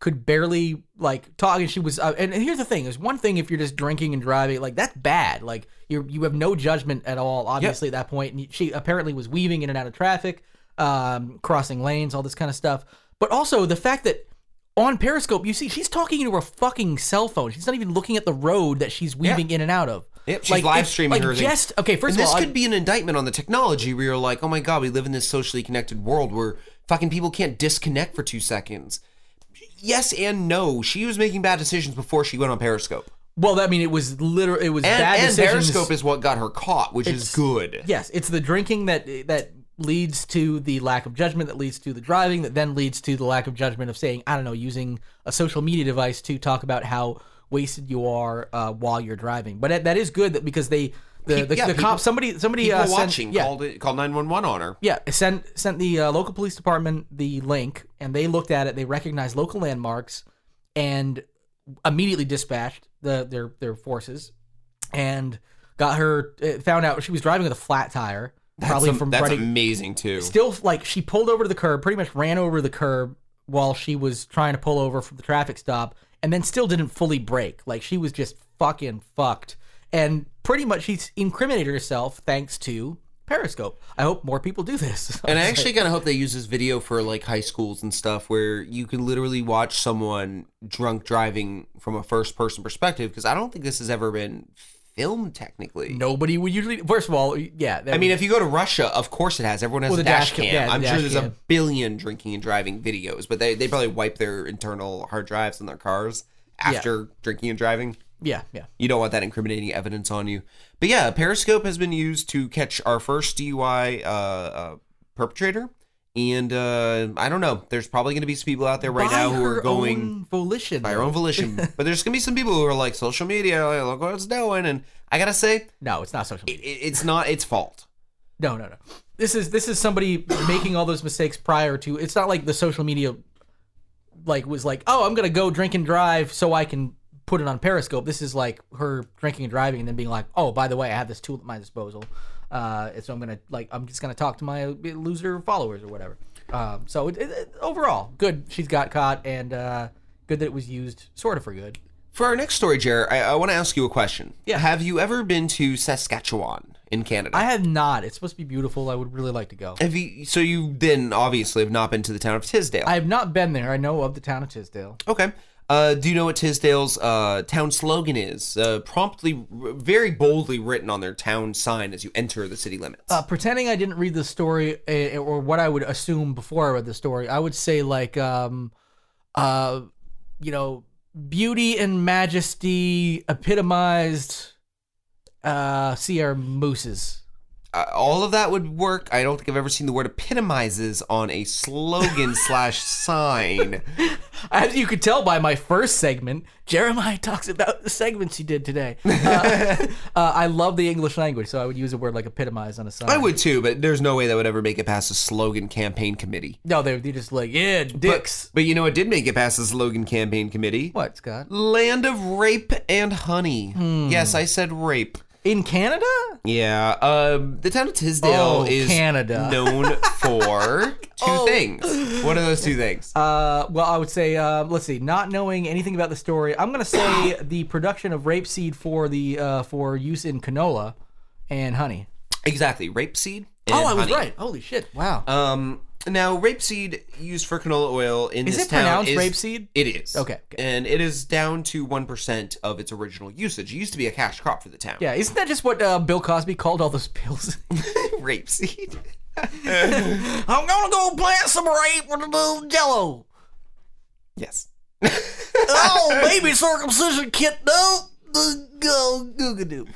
could barely like talk, and she was. Uh, and, and here's the thing: is one thing if you're just drinking and driving, like that's bad. Like you you have no judgment at all. Obviously, at that point, and she apparently was weaving in and out of traffic, um, crossing lanes, all this kind of stuff. But also the fact that. On Periscope, you see she's talking into her fucking cell phone. She's not even looking at the road that she's weaving in and out of. Yep, she's Like, live streaming like her thing. Just okay. First and of this all, I- could be an indictment on the technology where you're like, oh my god, we live in this socially connected world where fucking people can't disconnect for two seconds. Yes and no. She was making bad decisions before she went on Periscope. Well, I mean, it was literal. It was And, bad and decisions. Periscope is what got her caught, which is good. yes, it's the drinking that that leads to the lack of judgment, that leads to the driving, that then leads to the lack of judgment of saying, I don't know, using a social media device to talk about how wasted you are uh, while you're driving. But that, that is good that because they the the, yeah, the people- cop somebody somebody uh, sent- watching yeah, called it called nine one one on her. yeah, sent sent the uh, local police department the link, and they looked at it. They recognized local landmarks, and immediately dispatched the their their forces, and got her. uh, Found out she was driving with a flat tire, probably That's, from that's running. amazing too. Still, like she pulled over to the curb, pretty much ran over the curb while she was trying to pull over from the traffic stop, and then still didn't fully brake. Like she was just fucking fucked, and pretty much she's incriminated herself thanks to Periscope. I hope more people do this. (laughs) And I actually kind of hope they use this video for like high schools and stuff where you can literally watch someone drunk driving from a first person perspective because I don't think this has ever been filmed technically. Nobody would usually. First of all, yeah. I mean, if you go to Russia, of course it has. Everyone has Well, a the dash, dash cam- cam. yeah, the I'm dash sure there's a cam. billion drinking and driving videos, but they, they probably wipe their internal hard drives in their cars after drinking and driving. yeah, yeah. You don't want that incriminating evidence on you. But yeah, Periscope has been used to catch our first DUI uh, uh, perpetrator. And uh, I don't know. There's probably going to be some people out there right By now who are going own volition. by their though. own volition. (laughs) but there's going to be some people who are like, social media, like, look what it's doing. And I got to say, No, it's not social it- it's not its fault. No, no, no. This is this is somebody (coughs) making all those mistakes prior to. It's not like the social media like was like, oh, I'm gonna go drink and drive so I can put it on Periscope. This is like her drinking and driving and then being like, oh, by the way, I have this tool at my disposal. Uh, so I'm gonna like I'm just gonna talk to my loser followers or whatever. Um, so it, it, overall, good. She's got caught and uh, good that it was used sort of for good. For our next story, Jared, I, I want to ask you a question. Yeah. Have you ever been to Saskatchewan in Canada? I have not. It's supposed to be beautiful. I would really like to go. have you? So you've been obviously have not been to the town of Tisdale. I have not been there. I know of the town of Tisdale. Okay. Uh, do you know what Tisdale's uh, town slogan is? Uh, promptly, very boldly written on their town sign as you enter the city limits. Uh, pretending I didn't read the story uh, or what I would assume before I read the story, I would say like, um, uh, you know, beauty and majesty epitomized. Uh, our mooses. Uh, all of that would work. I don't think I've ever seen the word epitomizes on a slogan (laughs) slash sign. As you could tell by my first segment, Jeremiah talks about the segments he did today. (laughs) Uh, (laughs) uh, I love the English language, so I would use a word like epitomize on a sign. I would too, but there's no way that would ever make it past a slogan campaign committee. No, they're, they're just like, yeah, dicks. But you know what did make it past the slogan campaign committee? what, Scott? Land of rape and honey. Yes, I said rape. In Canada? Yeah. Um, the town of Tisdale Oh, is Canada. (laughs) known for two things. What are those two things? Uh, well, I would say, uh, let's see, not knowing anything about the story, I'm gonna say (coughs) the production of rapeseed for the uh, for use in canola and honey. exactly. Rapeseed. oh, I was right. Holy shit! Wow. Um, now rapeseed used for canola oil in this town Is this it town pronounced is, rapeseed? It is. Okay, okay. And it is down to one percent of its original usage. It used to be a cash crop for the town. yeah, isn't that just what uh, Bill Cosby called all those pills? (laughs) (laughs) rapeseed. (laughs) I'm gonna go plant some rape with a little jello. Yes. Oh, baby circumcision kit, no. Go, googadoo.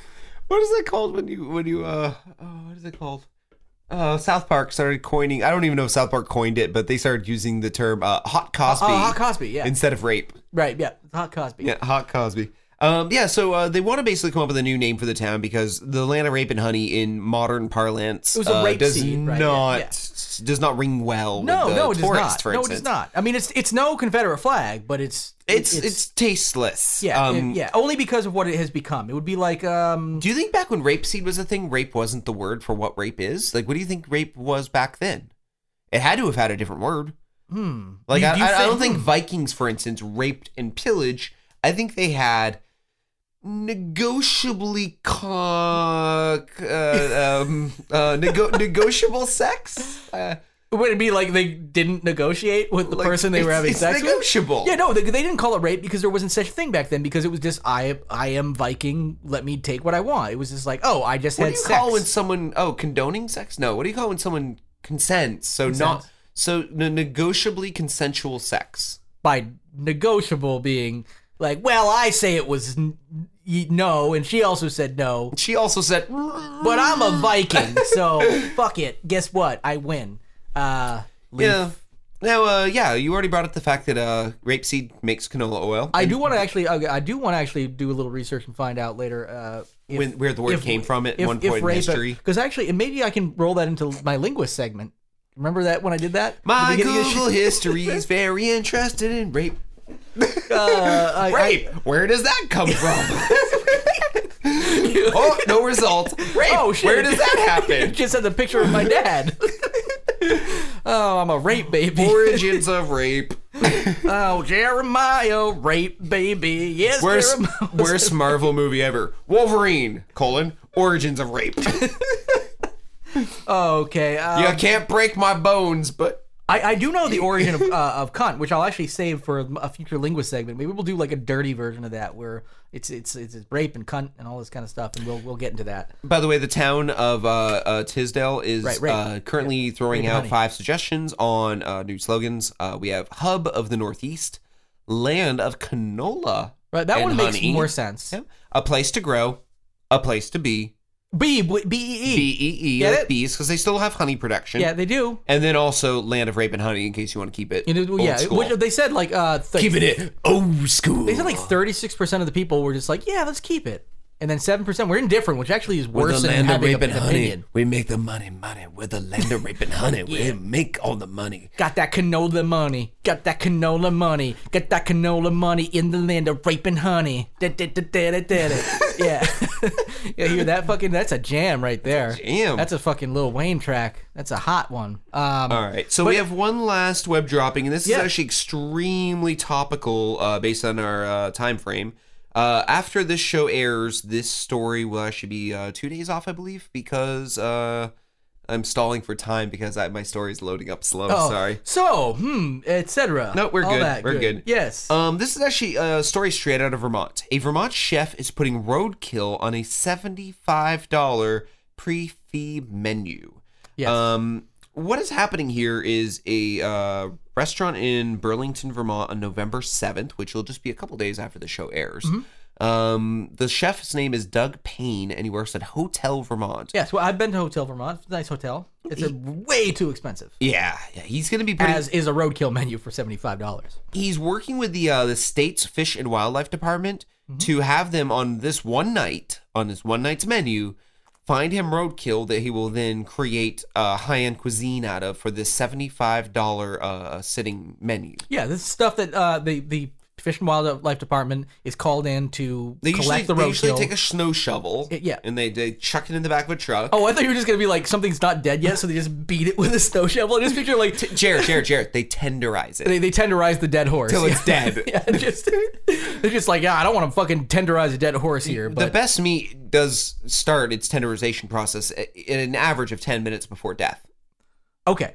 What is that called when you when you uh oh, what is it called? Uh, South Park started coining. I don't even know if South Park coined it, but they started using the term uh, "hot Cosby" Oh, hot Cosby, yeah. instead of rape. Right, yeah, hot Cosby. Yeah, hot Cosby. Um, yeah, so uh, they want to basically come up with a new name for the town because the land of rape and honey, in modern parlance, It was a uh, rape does seed, right, not yeah, does not ring well. No, with the no, it does not. No, it does not. I mean, it's it's no Confederate flag, but it's It's, it's tasteless. yeah Um, yeah only because of what it has become. It would be like um Do you think back when rape seed was a thing, rape wasn't the word for what rape is? Like, what do you think rape was back then? It had to have had a different word. hmm. Like, Do I, do I, I don't think- think Vikings, for instance, raped and pillage. I think they had negotiably co- uh, um, uh, nego- (laughs) negotiable sex. Uh, Would it be like they didn't negotiate with the like, person they were having it's sex with? negotiable. Yeah, no, they, they didn't call it rape because there wasn't such a thing back then. Because it was just I I am Viking. Let me take what I want. It was just like oh I just What had do you sex. call when someone oh condoning sex? No. What do you call when someone consents? So not so ne- negotiably consensual sex. by negotiable being like well I say it was n- no and she also said no She also said, but I'm a Viking (laughs) so fuck it. Guess what? I win. Uh, leaf. yeah. Now, uh, yeah, you already brought up the fact that uh, rapeseed makes canola oil. I do want to actually. okay, I do want to actually do a little research and find out later uh, if, When- where the word came from at one point in history. Because actually, maybe I can roll that into my linguist segment. Remember that when I did that? My The beginning of the Google history is (laughs) very interested in rape. Uh, I- Rape. Where does that come from? (laughs) oh, no result. Rape. Oh, shit. Where does that I happen? (laughs) just had the picture of my dad. (laughs) oh, I'm a rape baby. Origins of rape. Oh, Jeremiah, rape baby. Yes, Worst, Jeremiah. worst Marvel movie ever. Wolverine, colon, origins of rape. Okay. Um, you can't break my bones, but I, I do know the (laughs) origin of, uh, of cunt, which I'll actually save for a future linguist segment. Maybe we'll do like a dirty version of that, where it's it's it's, it's rape and cunt and all this kind of stuff, and we'll we'll get into that. By the way, the town of uh, uh, Tisdale is Right, right. uh, currently throwing Rape out honey. five suggestions on uh, new slogans. Uh, we have Hub of the Northeast, Land of Canola. Right, that one makes honey. more sense. Yeah. A place to grow, a place to be. B B E E. B E E, Get like it? bees, because they still have honey production. Yeah, they do. And then also Land of Rape and Honey, in case you want to keep it know, old yeah, school. which they said like uh, th- Keeping it old school. They said like thirty six percent of the people were just like, yeah, let's keep it. And then seven percent we're indifferent, which actually is worse than land of having raping an honey. opinion. We make the money, money. We're the land of raping (laughs) honey. We make all the money. Got that canola money. Got that canola money. Got that canola money in the land of raping honey. Da, da, da, da, da, da, da. (laughs) yeah. (laughs) yeah, hear that fucking that's a jam right there. jam. That's a fucking Lil Wayne track. That's a hot one. Um All right, so we have one last web dropping, and this Yeah. is actually extremely topical uh, based on our uh, time frame. Uh, after this show airs, this story will actually be uh, two days off, I believe, because uh, I'm stalling for time because I, my story is loading up slow. oh, Sorry. So, hmm, etc. No, we're All good. We're good. Yes. Um, this is actually a story straight out of Vermont. A Vermont chef is putting roadkill on a seventy-five dollar prix fixe menu. yes. Um, what is happening here is a uh, restaurant in Burlington, Vermont, on November seventh, which will just be a couple days after the show airs. Um, the chef's name is Doug Paine, and he works at Hotel Vermont. yes, well I've been to Hotel Vermont. It's a nice hotel. It's a way too expensive. Yeah, yeah, he's gonna be putting. As is a roadkill menu for seventy five dollars. he's working with the uh, the state's fish and wildlife department to have them on this one night on this one night's menu find him roadkill that he will then create uh, high-end cuisine out of for this $75 uh, sitting menu. Yeah, this is stuff that uh, the the Fish and Wildlife Department is called in to they usually, collect the they usually roadkill. take a snow shovel It- yeah. and they, they chuck it in the back of a truck Oh, I thought you were just gonna be like something's not dead yet, so they just beat it with a snow shovel. I just picture like jared jared jared they tenderize it they, they tenderize the dead horse till it's Yeah. dead (laughs) yeah, just they're just like, yeah, I don't want to fucking tenderize a dead horse here, But. the best meat does start its tenderization process at an average of 10 minutes before death okay.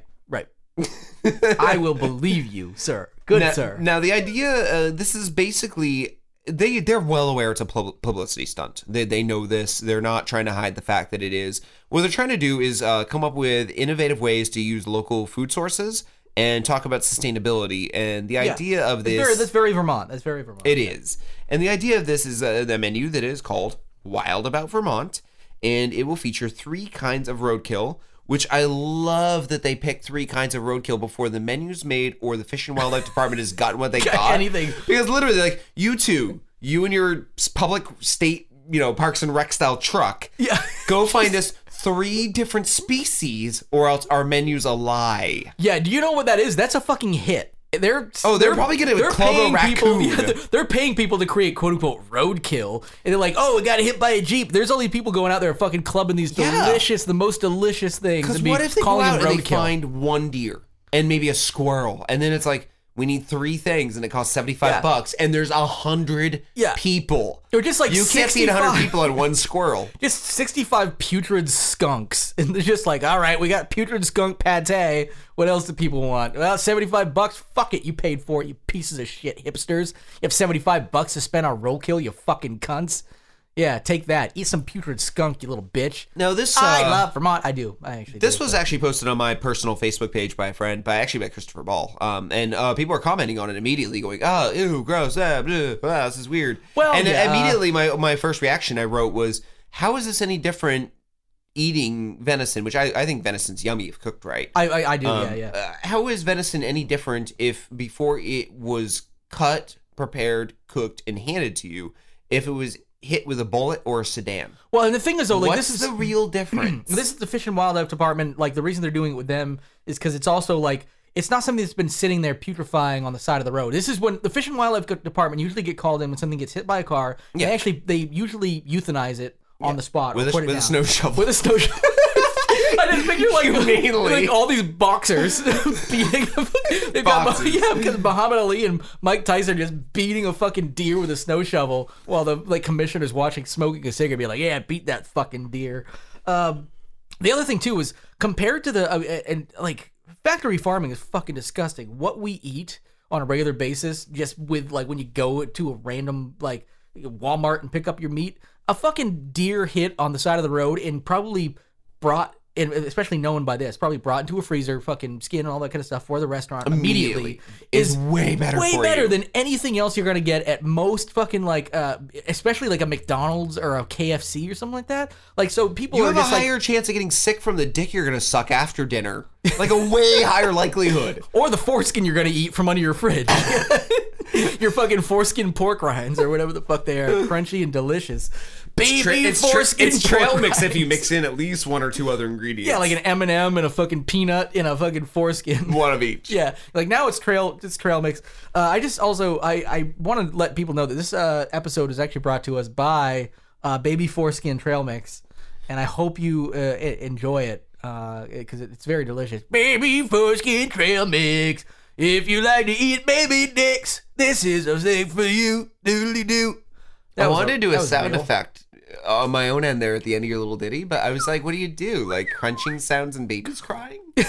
I will believe you, sir. Good now, sir. Now the idea, uh, this is basically they they're well aware it's a pub- publicity stunt. They they know this. They're not trying to hide the fact that it is. What they're trying to do is uh, come up with innovative ways to use local food sources and talk about sustainability. And the Yeah. idea of this, very, that's very Vermont. That's very Vermont. it is. And the idea of this is uh, the menu that is called Wild About Vermont, and it will feature three kinds of roadkill. Which I love that they picked three kinds of roadkill before the menu's made or the Fish and Wildlife Department has gotten what they (laughs) got. anything. Because literally, like you two, you and your public state, you know, Parks and Rec style truck, Yeah. (laughs) go find us three different species, or else our menu's a lie. Yeah, do you know what that is? That's a fucking hit. They're Oh, they're probably gonna they're paying people. (laughs) yeah, they're, they're paying people to create quote unquote roadkill, and they're like, oh, we got hit by a jeep. There's all these people going out there fucking clubbing these Yeah. delicious, the most delicious things. Because and be what if they go calling out and they roadkill. find one deer and maybe a squirrel, and then it's like we need three things, and it costs seventy five Yeah. bucks, and there's a hundred Yeah. people. Or just like you can't feed a hundred people on one squirrel. (laughs) just 65 putrid skunks, (laughs) and they're just like, all right, we got putrid skunk pate. What else do people want? Well, 75 bucks. Fuck it, you paid for it, you pieces of shit hipsters. You have 75 bucks to spend on roadkill, you fucking cunts. Yeah, take that. Eat some putrid skunk, you little bitch. No, this I uh, love Vermont. I do. I actually. This do. was actually posted on my personal Facebook page by a friend, by actually by Christopher Ball. Um, and uh, people are commenting on it immediately, going, "Oh, ew, gross, ah, bleh, ah, this is weird." Well, and yeah. immediately my my first reaction I wrote was, "How is this any different eating venison? Which I, I think venison's yummy if cooked right. I, I, I do. Um, yeah, yeah. uh, how is venison any different if before it was cut, prepared, cooked, and handed to you, if it was hit with a bullet or a sedan? well, and the thing is, though, like What's this is the real difference? (clears throat) This is the Fish and Wildlife Department. Like the reason they're doing it with them is because it's also like it's not something that's been sitting there putrefying on the side of the road. This is when the Fish and Wildlife Department usually get called in when something gets hit by a car. Yeah. They actually they usually euthanize it on the spot With a- with a snow shovel. With a snow shovel. (laughs) Just (laughs) picture like, Humanely. like all these boxers (laughs) beating. They've got yeah, because Muhammad Ali and Mike Tyson are just beating a fucking deer with a snow shovel while the like commissioner's watching smoking a cigarette, be like, "Yeah, beat that fucking deer." Um, the other thing too is compared to the uh, and like factory farming is fucking disgusting. What we eat on a regular basis, just with like when you go to a random like Walmart and pick up your meat, a fucking deer hit on the side of the road and probably brought. And especially known by this, probably brought into a freezer, fucking skin and all that kind of stuff for the restaurant immediately, Immediately. is way better way better you. than anything else you're gonna get at most fucking like, uh, especially like a McDonald's or a KFC or something like that. Like, so people You are have a just like, higher chance of getting sick from the dick you're gonna suck after dinner. Like a way (laughs) higher likelihood. or the foreskin you're gonna eat from under your fridge. (laughs) (laughs) your fucking foreskin pork rinds or whatever the fuck they are, crunchy and delicious. Baby Tra- it's, tra- foreskin it's trail pork mix if you mix in at least one or two other ingredients. Yeah, like an M and m and a fucking peanut in a fucking foreskin. one of each. (laughs) Yeah, like now it's trail. It's trail mix. Uh, I just also I I want to let people know that this uh, episode is actually brought to us by uh, Baby Foreskin Trail Mix, and I hope you uh, enjoy it because it, it's very delicious. Baby Foreskin Trail Mix. If you like to eat baby dicks, this is a thing for you. Doodly doo. I wanted to do a sound real. effect on my own end there at the end of your little ditty, but I was like, what do you do? Like crunching sounds and babies crying? (laughs)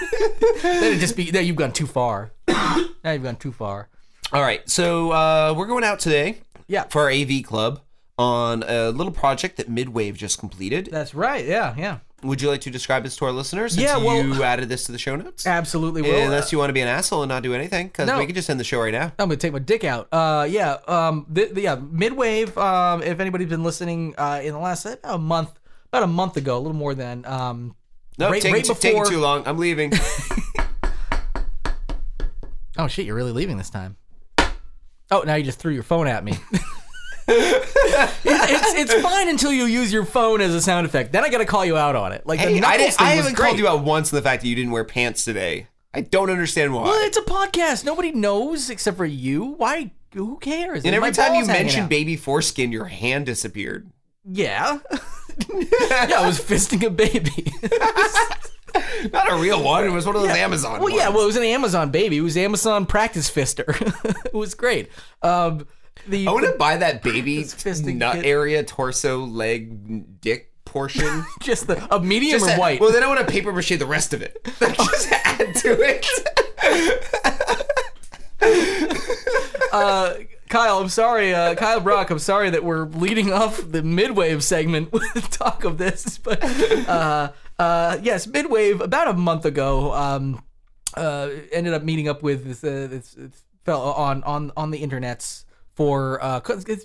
It just be then you've gone too far. (coughs) now you've gone too far. All right, so uh, we're going out today Yeah, for our AV club on a little project that Midwave just completed. that's right. Yeah, yeah. Would you like to describe this to our listeners? Since Yeah, well- you added this to the show notes. Absolutely. Will. Unless you want to be an asshole and not do anything, because No. we can just end the show right now. I'm gonna take my dick out. Uh, yeah. Um, th- th- yeah. Midwave. Um, if anybody's been listening, uh, in the last uh, a month, about a month ago, a little more than um. No, right, taking, right too- taking before- too long. I'm leaving. (laughs) Oh shit! You're really leaving this time. Oh, now you just threw your phone at me. (laughs) it's, it's fine until you use your phone as a sound effect. Then I gotta call you out on it. Like the I, knuckles didn't, thing I was haven't great. called you out once on the fact that you didn't wear pants today. I don't understand why. Well, it's a podcast. Nobody knows except for you. Why? Who cares? and every My time you balls hanging mention out. baby foreskin, your hand disappeared. yeah, (laughs) yeah, I was fisting a baby. (laughs) Not a real one. It was one of those Amazon. Well, yeah, ones. well, it was an Amazon baby. It was Amazon practice fister. (laughs) it was great. Um, the I want to buy that (laughs) baby nut kid. area, torso, leg, dick portion. (laughs) just the a medium Just or white. Well, then I want to paper mache the rest of it. (laughs) just add to it. uh, Kyle, I'm sorry. Uh, Kyle Brock, I'm sorry that we're leading off the midwave segment with talk of this, but uh, uh, yes, midwave about a month ago. Um, uh, ended up meeting up with this, uh, this, this fellow on on on the internets for uh,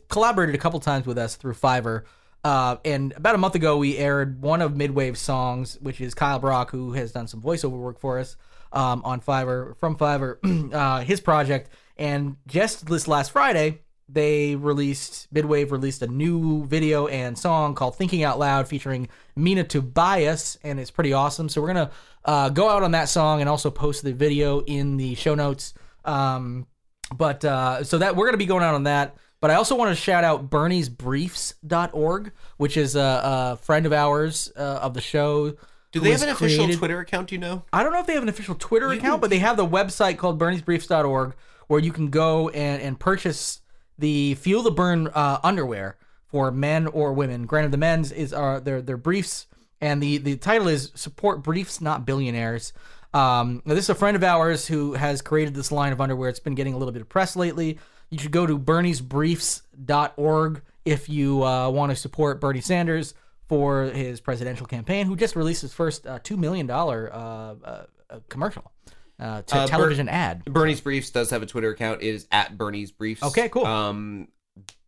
collaborated a couple times with us through Fiverr. Uh, and about a month ago, we aired one of Midwave's songs, which is Kyle Brock, who has done some voiceover work for us um, on Fiverr from Fiverr, (clears throat) uh, his project. And just this last Friday, they released Midwave released a new video and song called "Thinking Out Loud" featuring Mina Tobias, and it's pretty awesome. So we're gonna uh, go out on that song and also post the video in the show notes. Um, but uh, so that we're gonna be going out on that. But I also want to shout out Bernie'sBriefs.org, which is a, a friend of ours uh, of the show. Do they have an official Twitter account? Do you know? I don't know if they have an official Twitter account, but they have the website called Bernie'sBriefs.org where you can go and, and purchase the Feel the Burn uh, underwear for men or women. Granted, the men's is uh, their their briefs, and the the title is "Support Briefs, Not Billionaires." Um, now this is a friend of ours who has created this line of underwear. It's been getting a little bit of press lately. You should go to berniesbriefs.org if you uh, want to support Bernie Sanders for his presidential campaign, who just released his first uh, $2 million uh, uh, commercial uh, to Uh, Ber- television ad. Bernie's Briefs does have a Twitter account. It is at Bernie's Briefs. Okay, cool. Um,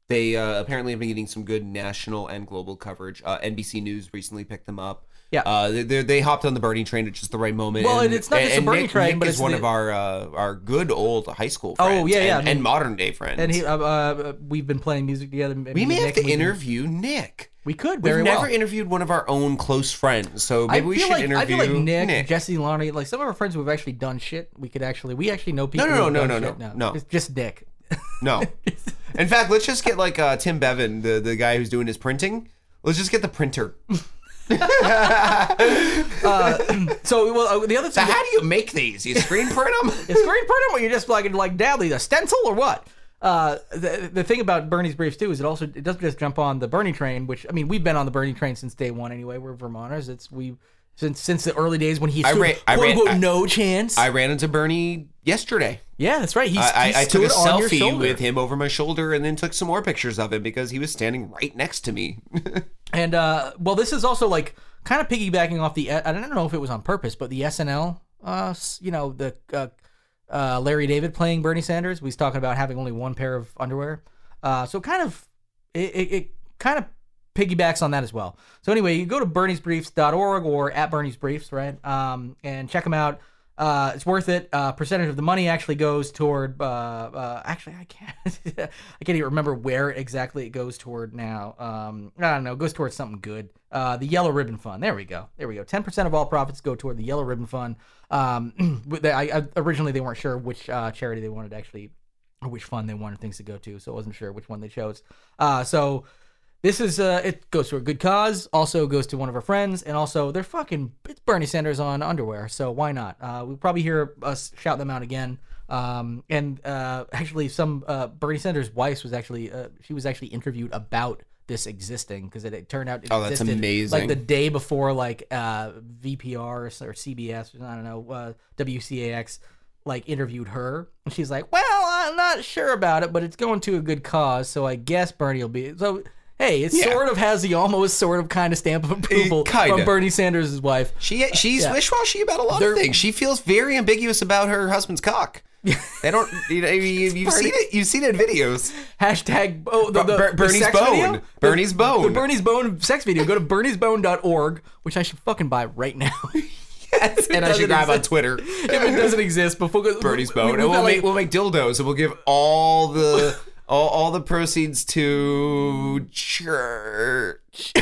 they uh, apparently have been getting some good national and global coverage. Uh, NBC News recently picked them up. Yeah. uh, they, they hopped on the Bernie train at just the right moment. Well, and, it's not just the and Bernie Nick, train, Nick but is it's one the- of our uh, our good old high school Oh, friends. yeah, yeah, and, I mean- and modern day friends. And he, uh, uh, we've been playing music together. we may have to interview Nick. We could We've very never well. interviewed one of our own close friends, so maybe we should like, interview I feel like Nick, Nick. Jesse, Lonnie, like some of our friends who have actually done shit. We could actually, we actually know people. no, no, no, no, shit. no, no. It's just Nick. No. (laughs) In fact, let's just get like uh, Tim Bevan, the, the guy who's doing his printing. Let's just get the printer. (laughs) (laughs) (clears throat) So, well, uh, the other So thing. how do you make these? You screen print them? (laughs) you screen print them, or you just like like dab these a stencil or what? Uh, the, the thing about Bernie's briefs too is it also it doesn't just jump on the Bernie train, which I mean we've been on the Bernie train since day one anyway. We're Vermonters. It's we since since the early days when he I stood ran- I quote ran- unquote I- no chance. I ran into Bernie yesterday. yeah, that's right. He's, I, he I, I took a stood on your selfie with him over my shoulder and then took some more pictures of him because he was standing right next to me. (laughs) And uh, well, this is also like kind of piggybacking off the. I don't know if it was on purpose, but the SNL, uh, you know, the uh, uh, Larry David playing Bernie Sanders. He's talking about having only one pair of underwear. Uh, so kind of it, it, it kind of piggybacks on that as well. So anyway, you go to berniesbriefs.org or at Bernie's Briefs, right? Um, and check them out. Uh, it's worth it. Uh, percentage of the money actually goes toward. Uh, uh, actually, I can't. (laughs) I can't even remember where exactly it goes toward now. Um, I don't know. It goes towards something good. Uh, the Yellow Ribbon Fund. There we go. There we go. Ten percent of all profits go toward the Yellow Ribbon Fund. Um, (clears throat) they, I, originally they weren't sure which uh, charity they wanted to actually, or which fund they wanted things to go to, so I wasn't sure which one they chose. Uh, so this is uh, it goes to a good cause. Also goes to one of our friends, and also they're fucking it's Bernie Sanders on underwear, so why not? Uh, we'll probably hear us shout them out again. Um, and uh, actually, some uh, Bernie Sanders' wife was actually uh, she was actually interviewed about this existing because it, it turned out it Oh, that's amazing. Like the day before, like uh, VPR or, or CBS, I don't know, uh, WCAX like interviewed her and she's like well i'm not sure about it but it's going to a good cause so i guess bernie will be so hey it Yeah. sort of has the almost sort of kind of stamp of approval from bernie sanders' wife She she's Yeah. wishy-washy about a lot They're- of things. She feels very ambiguous about her husband's cock. (laughs) They don't. You know, you, you've seen it. You've seen it in videos. hashtag oh the, the, Ber- Bernie's sex bone. video? Bernie's the, bone. the bernie's bone sex video go to berniesbone.org which i should fucking buy right now (laughs) Yes, and I should grab on. Twitter. if it doesn't exist before Bernie's we- bone, we- and we've we'll got, make we'll make dildos, and we'll give all the all, all the proceeds to church. (laughs)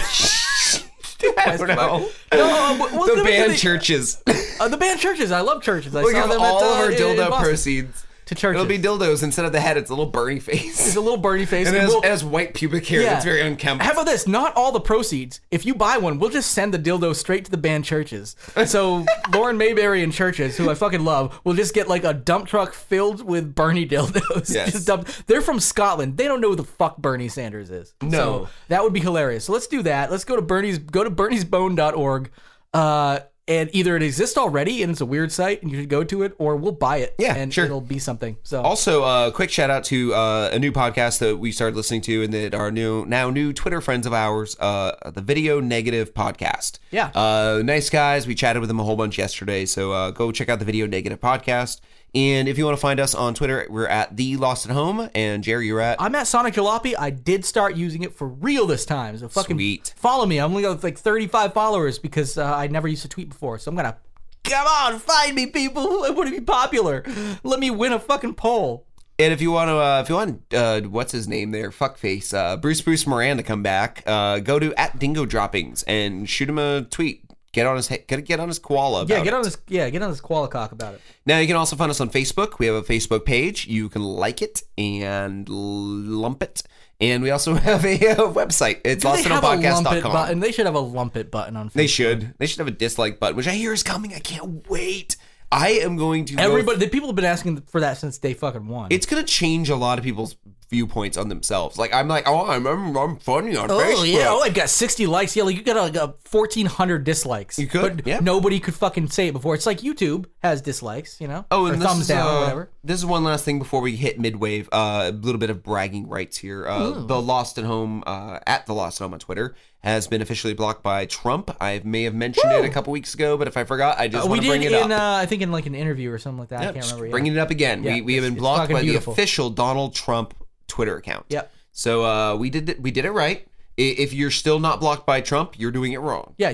I don't know. no, well, well, The band Chvrches. uh, the band Chvrches i love Chvrches i We'll saw them all at, of uh, our in dildo Boston. proceeds to churches It'll be dildos instead of the head. It's a little Bernie face. It's a little birdie face. and it has, we'll- it has white pubic hair that's very unkempt. How about this? Not all the proceeds. If you buy one, we'll just send the dildo straight to the band Chvrches. So (laughs) Lauren Mayberry and Chvrches, who I fucking love, will just get like a dump truck filled with Bernie dildos. (laughs) Yes. They're from Scotland. They don't know who the fuck Bernie Sanders is. No. So that would be hilarious. So let's do that. Let's go to Bernie's go to berniesbone.org. Uh and either it exists already and it's a weird site and you should go to it, or we'll buy it. Yeah, and sure. it'll be something. So Also, uh, quick shout out to uh, a new podcast that we started listening to, and that our new now new Twitter friends of ours, uh, the Video Negative Podcast. Yeah. uh, nice guys. We chatted with them a whole bunch yesterday, so uh, go check out the Video Negative Podcast. And if you want to find us on Twitter, we're at the Lost and Known, and Jerry, you're at. I'm at Sonic Jalopy. I did start using it for real this time. So fucking Sweet. follow me. I'm only got like 35 followers because uh, I never used to tweet before. So I'm gonna come on, find me, people. I want to be popular. Let me win a fucking poll. And if you want to, uh, if you want, uh, what's his name there? Fuckface, uh, Bruce Bruce Moran to come back. Uh, go to at Dingo Droppings and shoot him a tweet. Get on his get get on his koala. Yeah, get it. on this. Yeah, get on this Qualicock about it. Now you can also find us on Facebook. We have a Facebook page. You can like it and lump it. And we also (laughs) have a, uh website. It's Do they have a lump it lostandpodcast.com. button? They should have a lump it button on. Facebook. They should. They should have a dislike button, which I hear is coming. I can't wait. I am going to. Everybody, the people have been asking for that since day fucking one. it's going to change a lot of people's viewpoints on themselves. Like I'm like, oh, I'm I'm, I'm funny on Oh Facebook. yeah! Oh, I got sixty likes. Yeah, like you got like a fourteen hundred dislikes. You could, but yeah. nobody could fucking say it before. It's like YouTube has dislikes, you know. Oh, and this thumbs is, down uh, or whatever. This is one last thing before we hit midwave. Uh, a little bit of bragging rights here. Uh, the Lost and Known uh, at the Lost and Known on Twitter has been officially blocked by Trump. I may have mentioned it a couple weeks ago, but if I forgot, I just Uh, we want to did bring it in, up. uh, I think in like an interview or something like that. I can't remember. yeah. Bringing it up again. We we have been blocked by beautiful. the official Donald Trump Twitter account. Yep. So uh, we did it, we did it right. If you're still not blocked by Trump, you're doing it wrong. Yeah,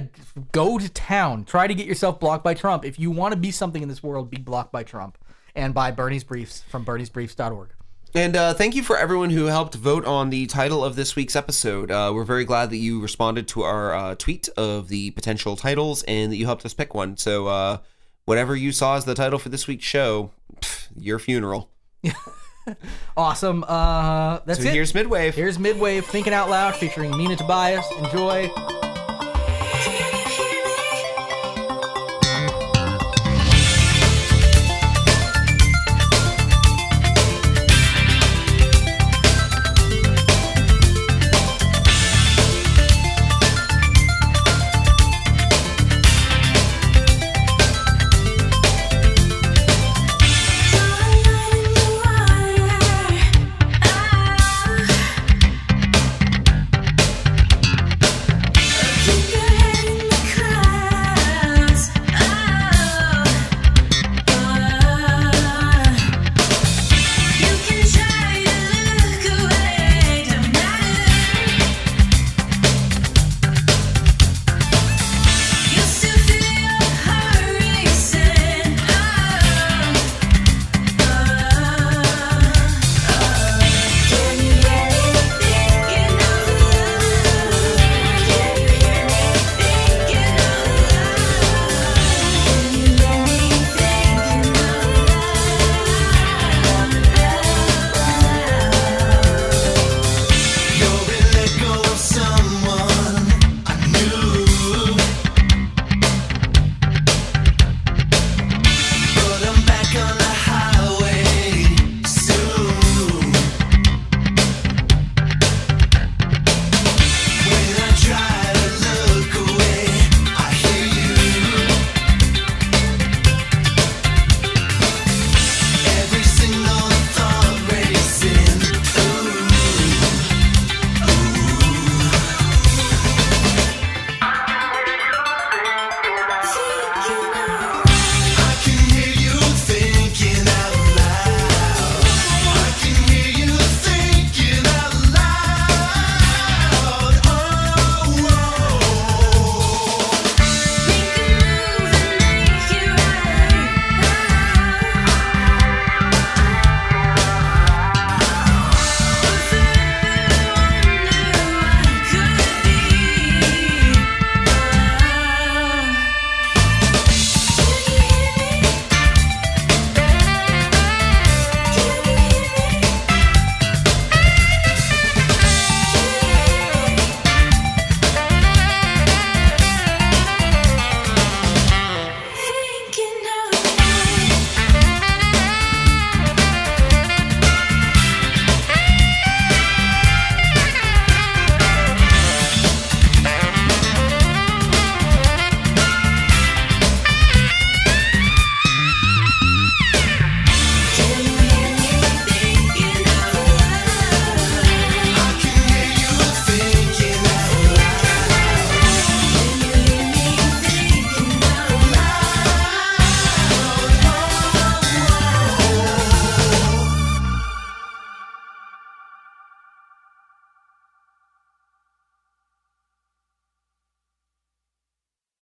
go to town. Try to get yourself blocked by Trump. If you want to be something in this world, be blocked by Trump and by Bernie's Briefs from berniesbriefs.org. And uh, thank you for everyone who helped vote on the title of this week's episode. Uh, we're very glad that you responded to our uh, tweet of the potential titles and that you helped us pick one. So, uh, whatever you saw as the title for this week's show, pff, your funeral. (laughs) Awesome. Uh, that's So it. here's Midwave. Here's Midwave Thinking Out Loud featuring Nina Tobias. Enjoy.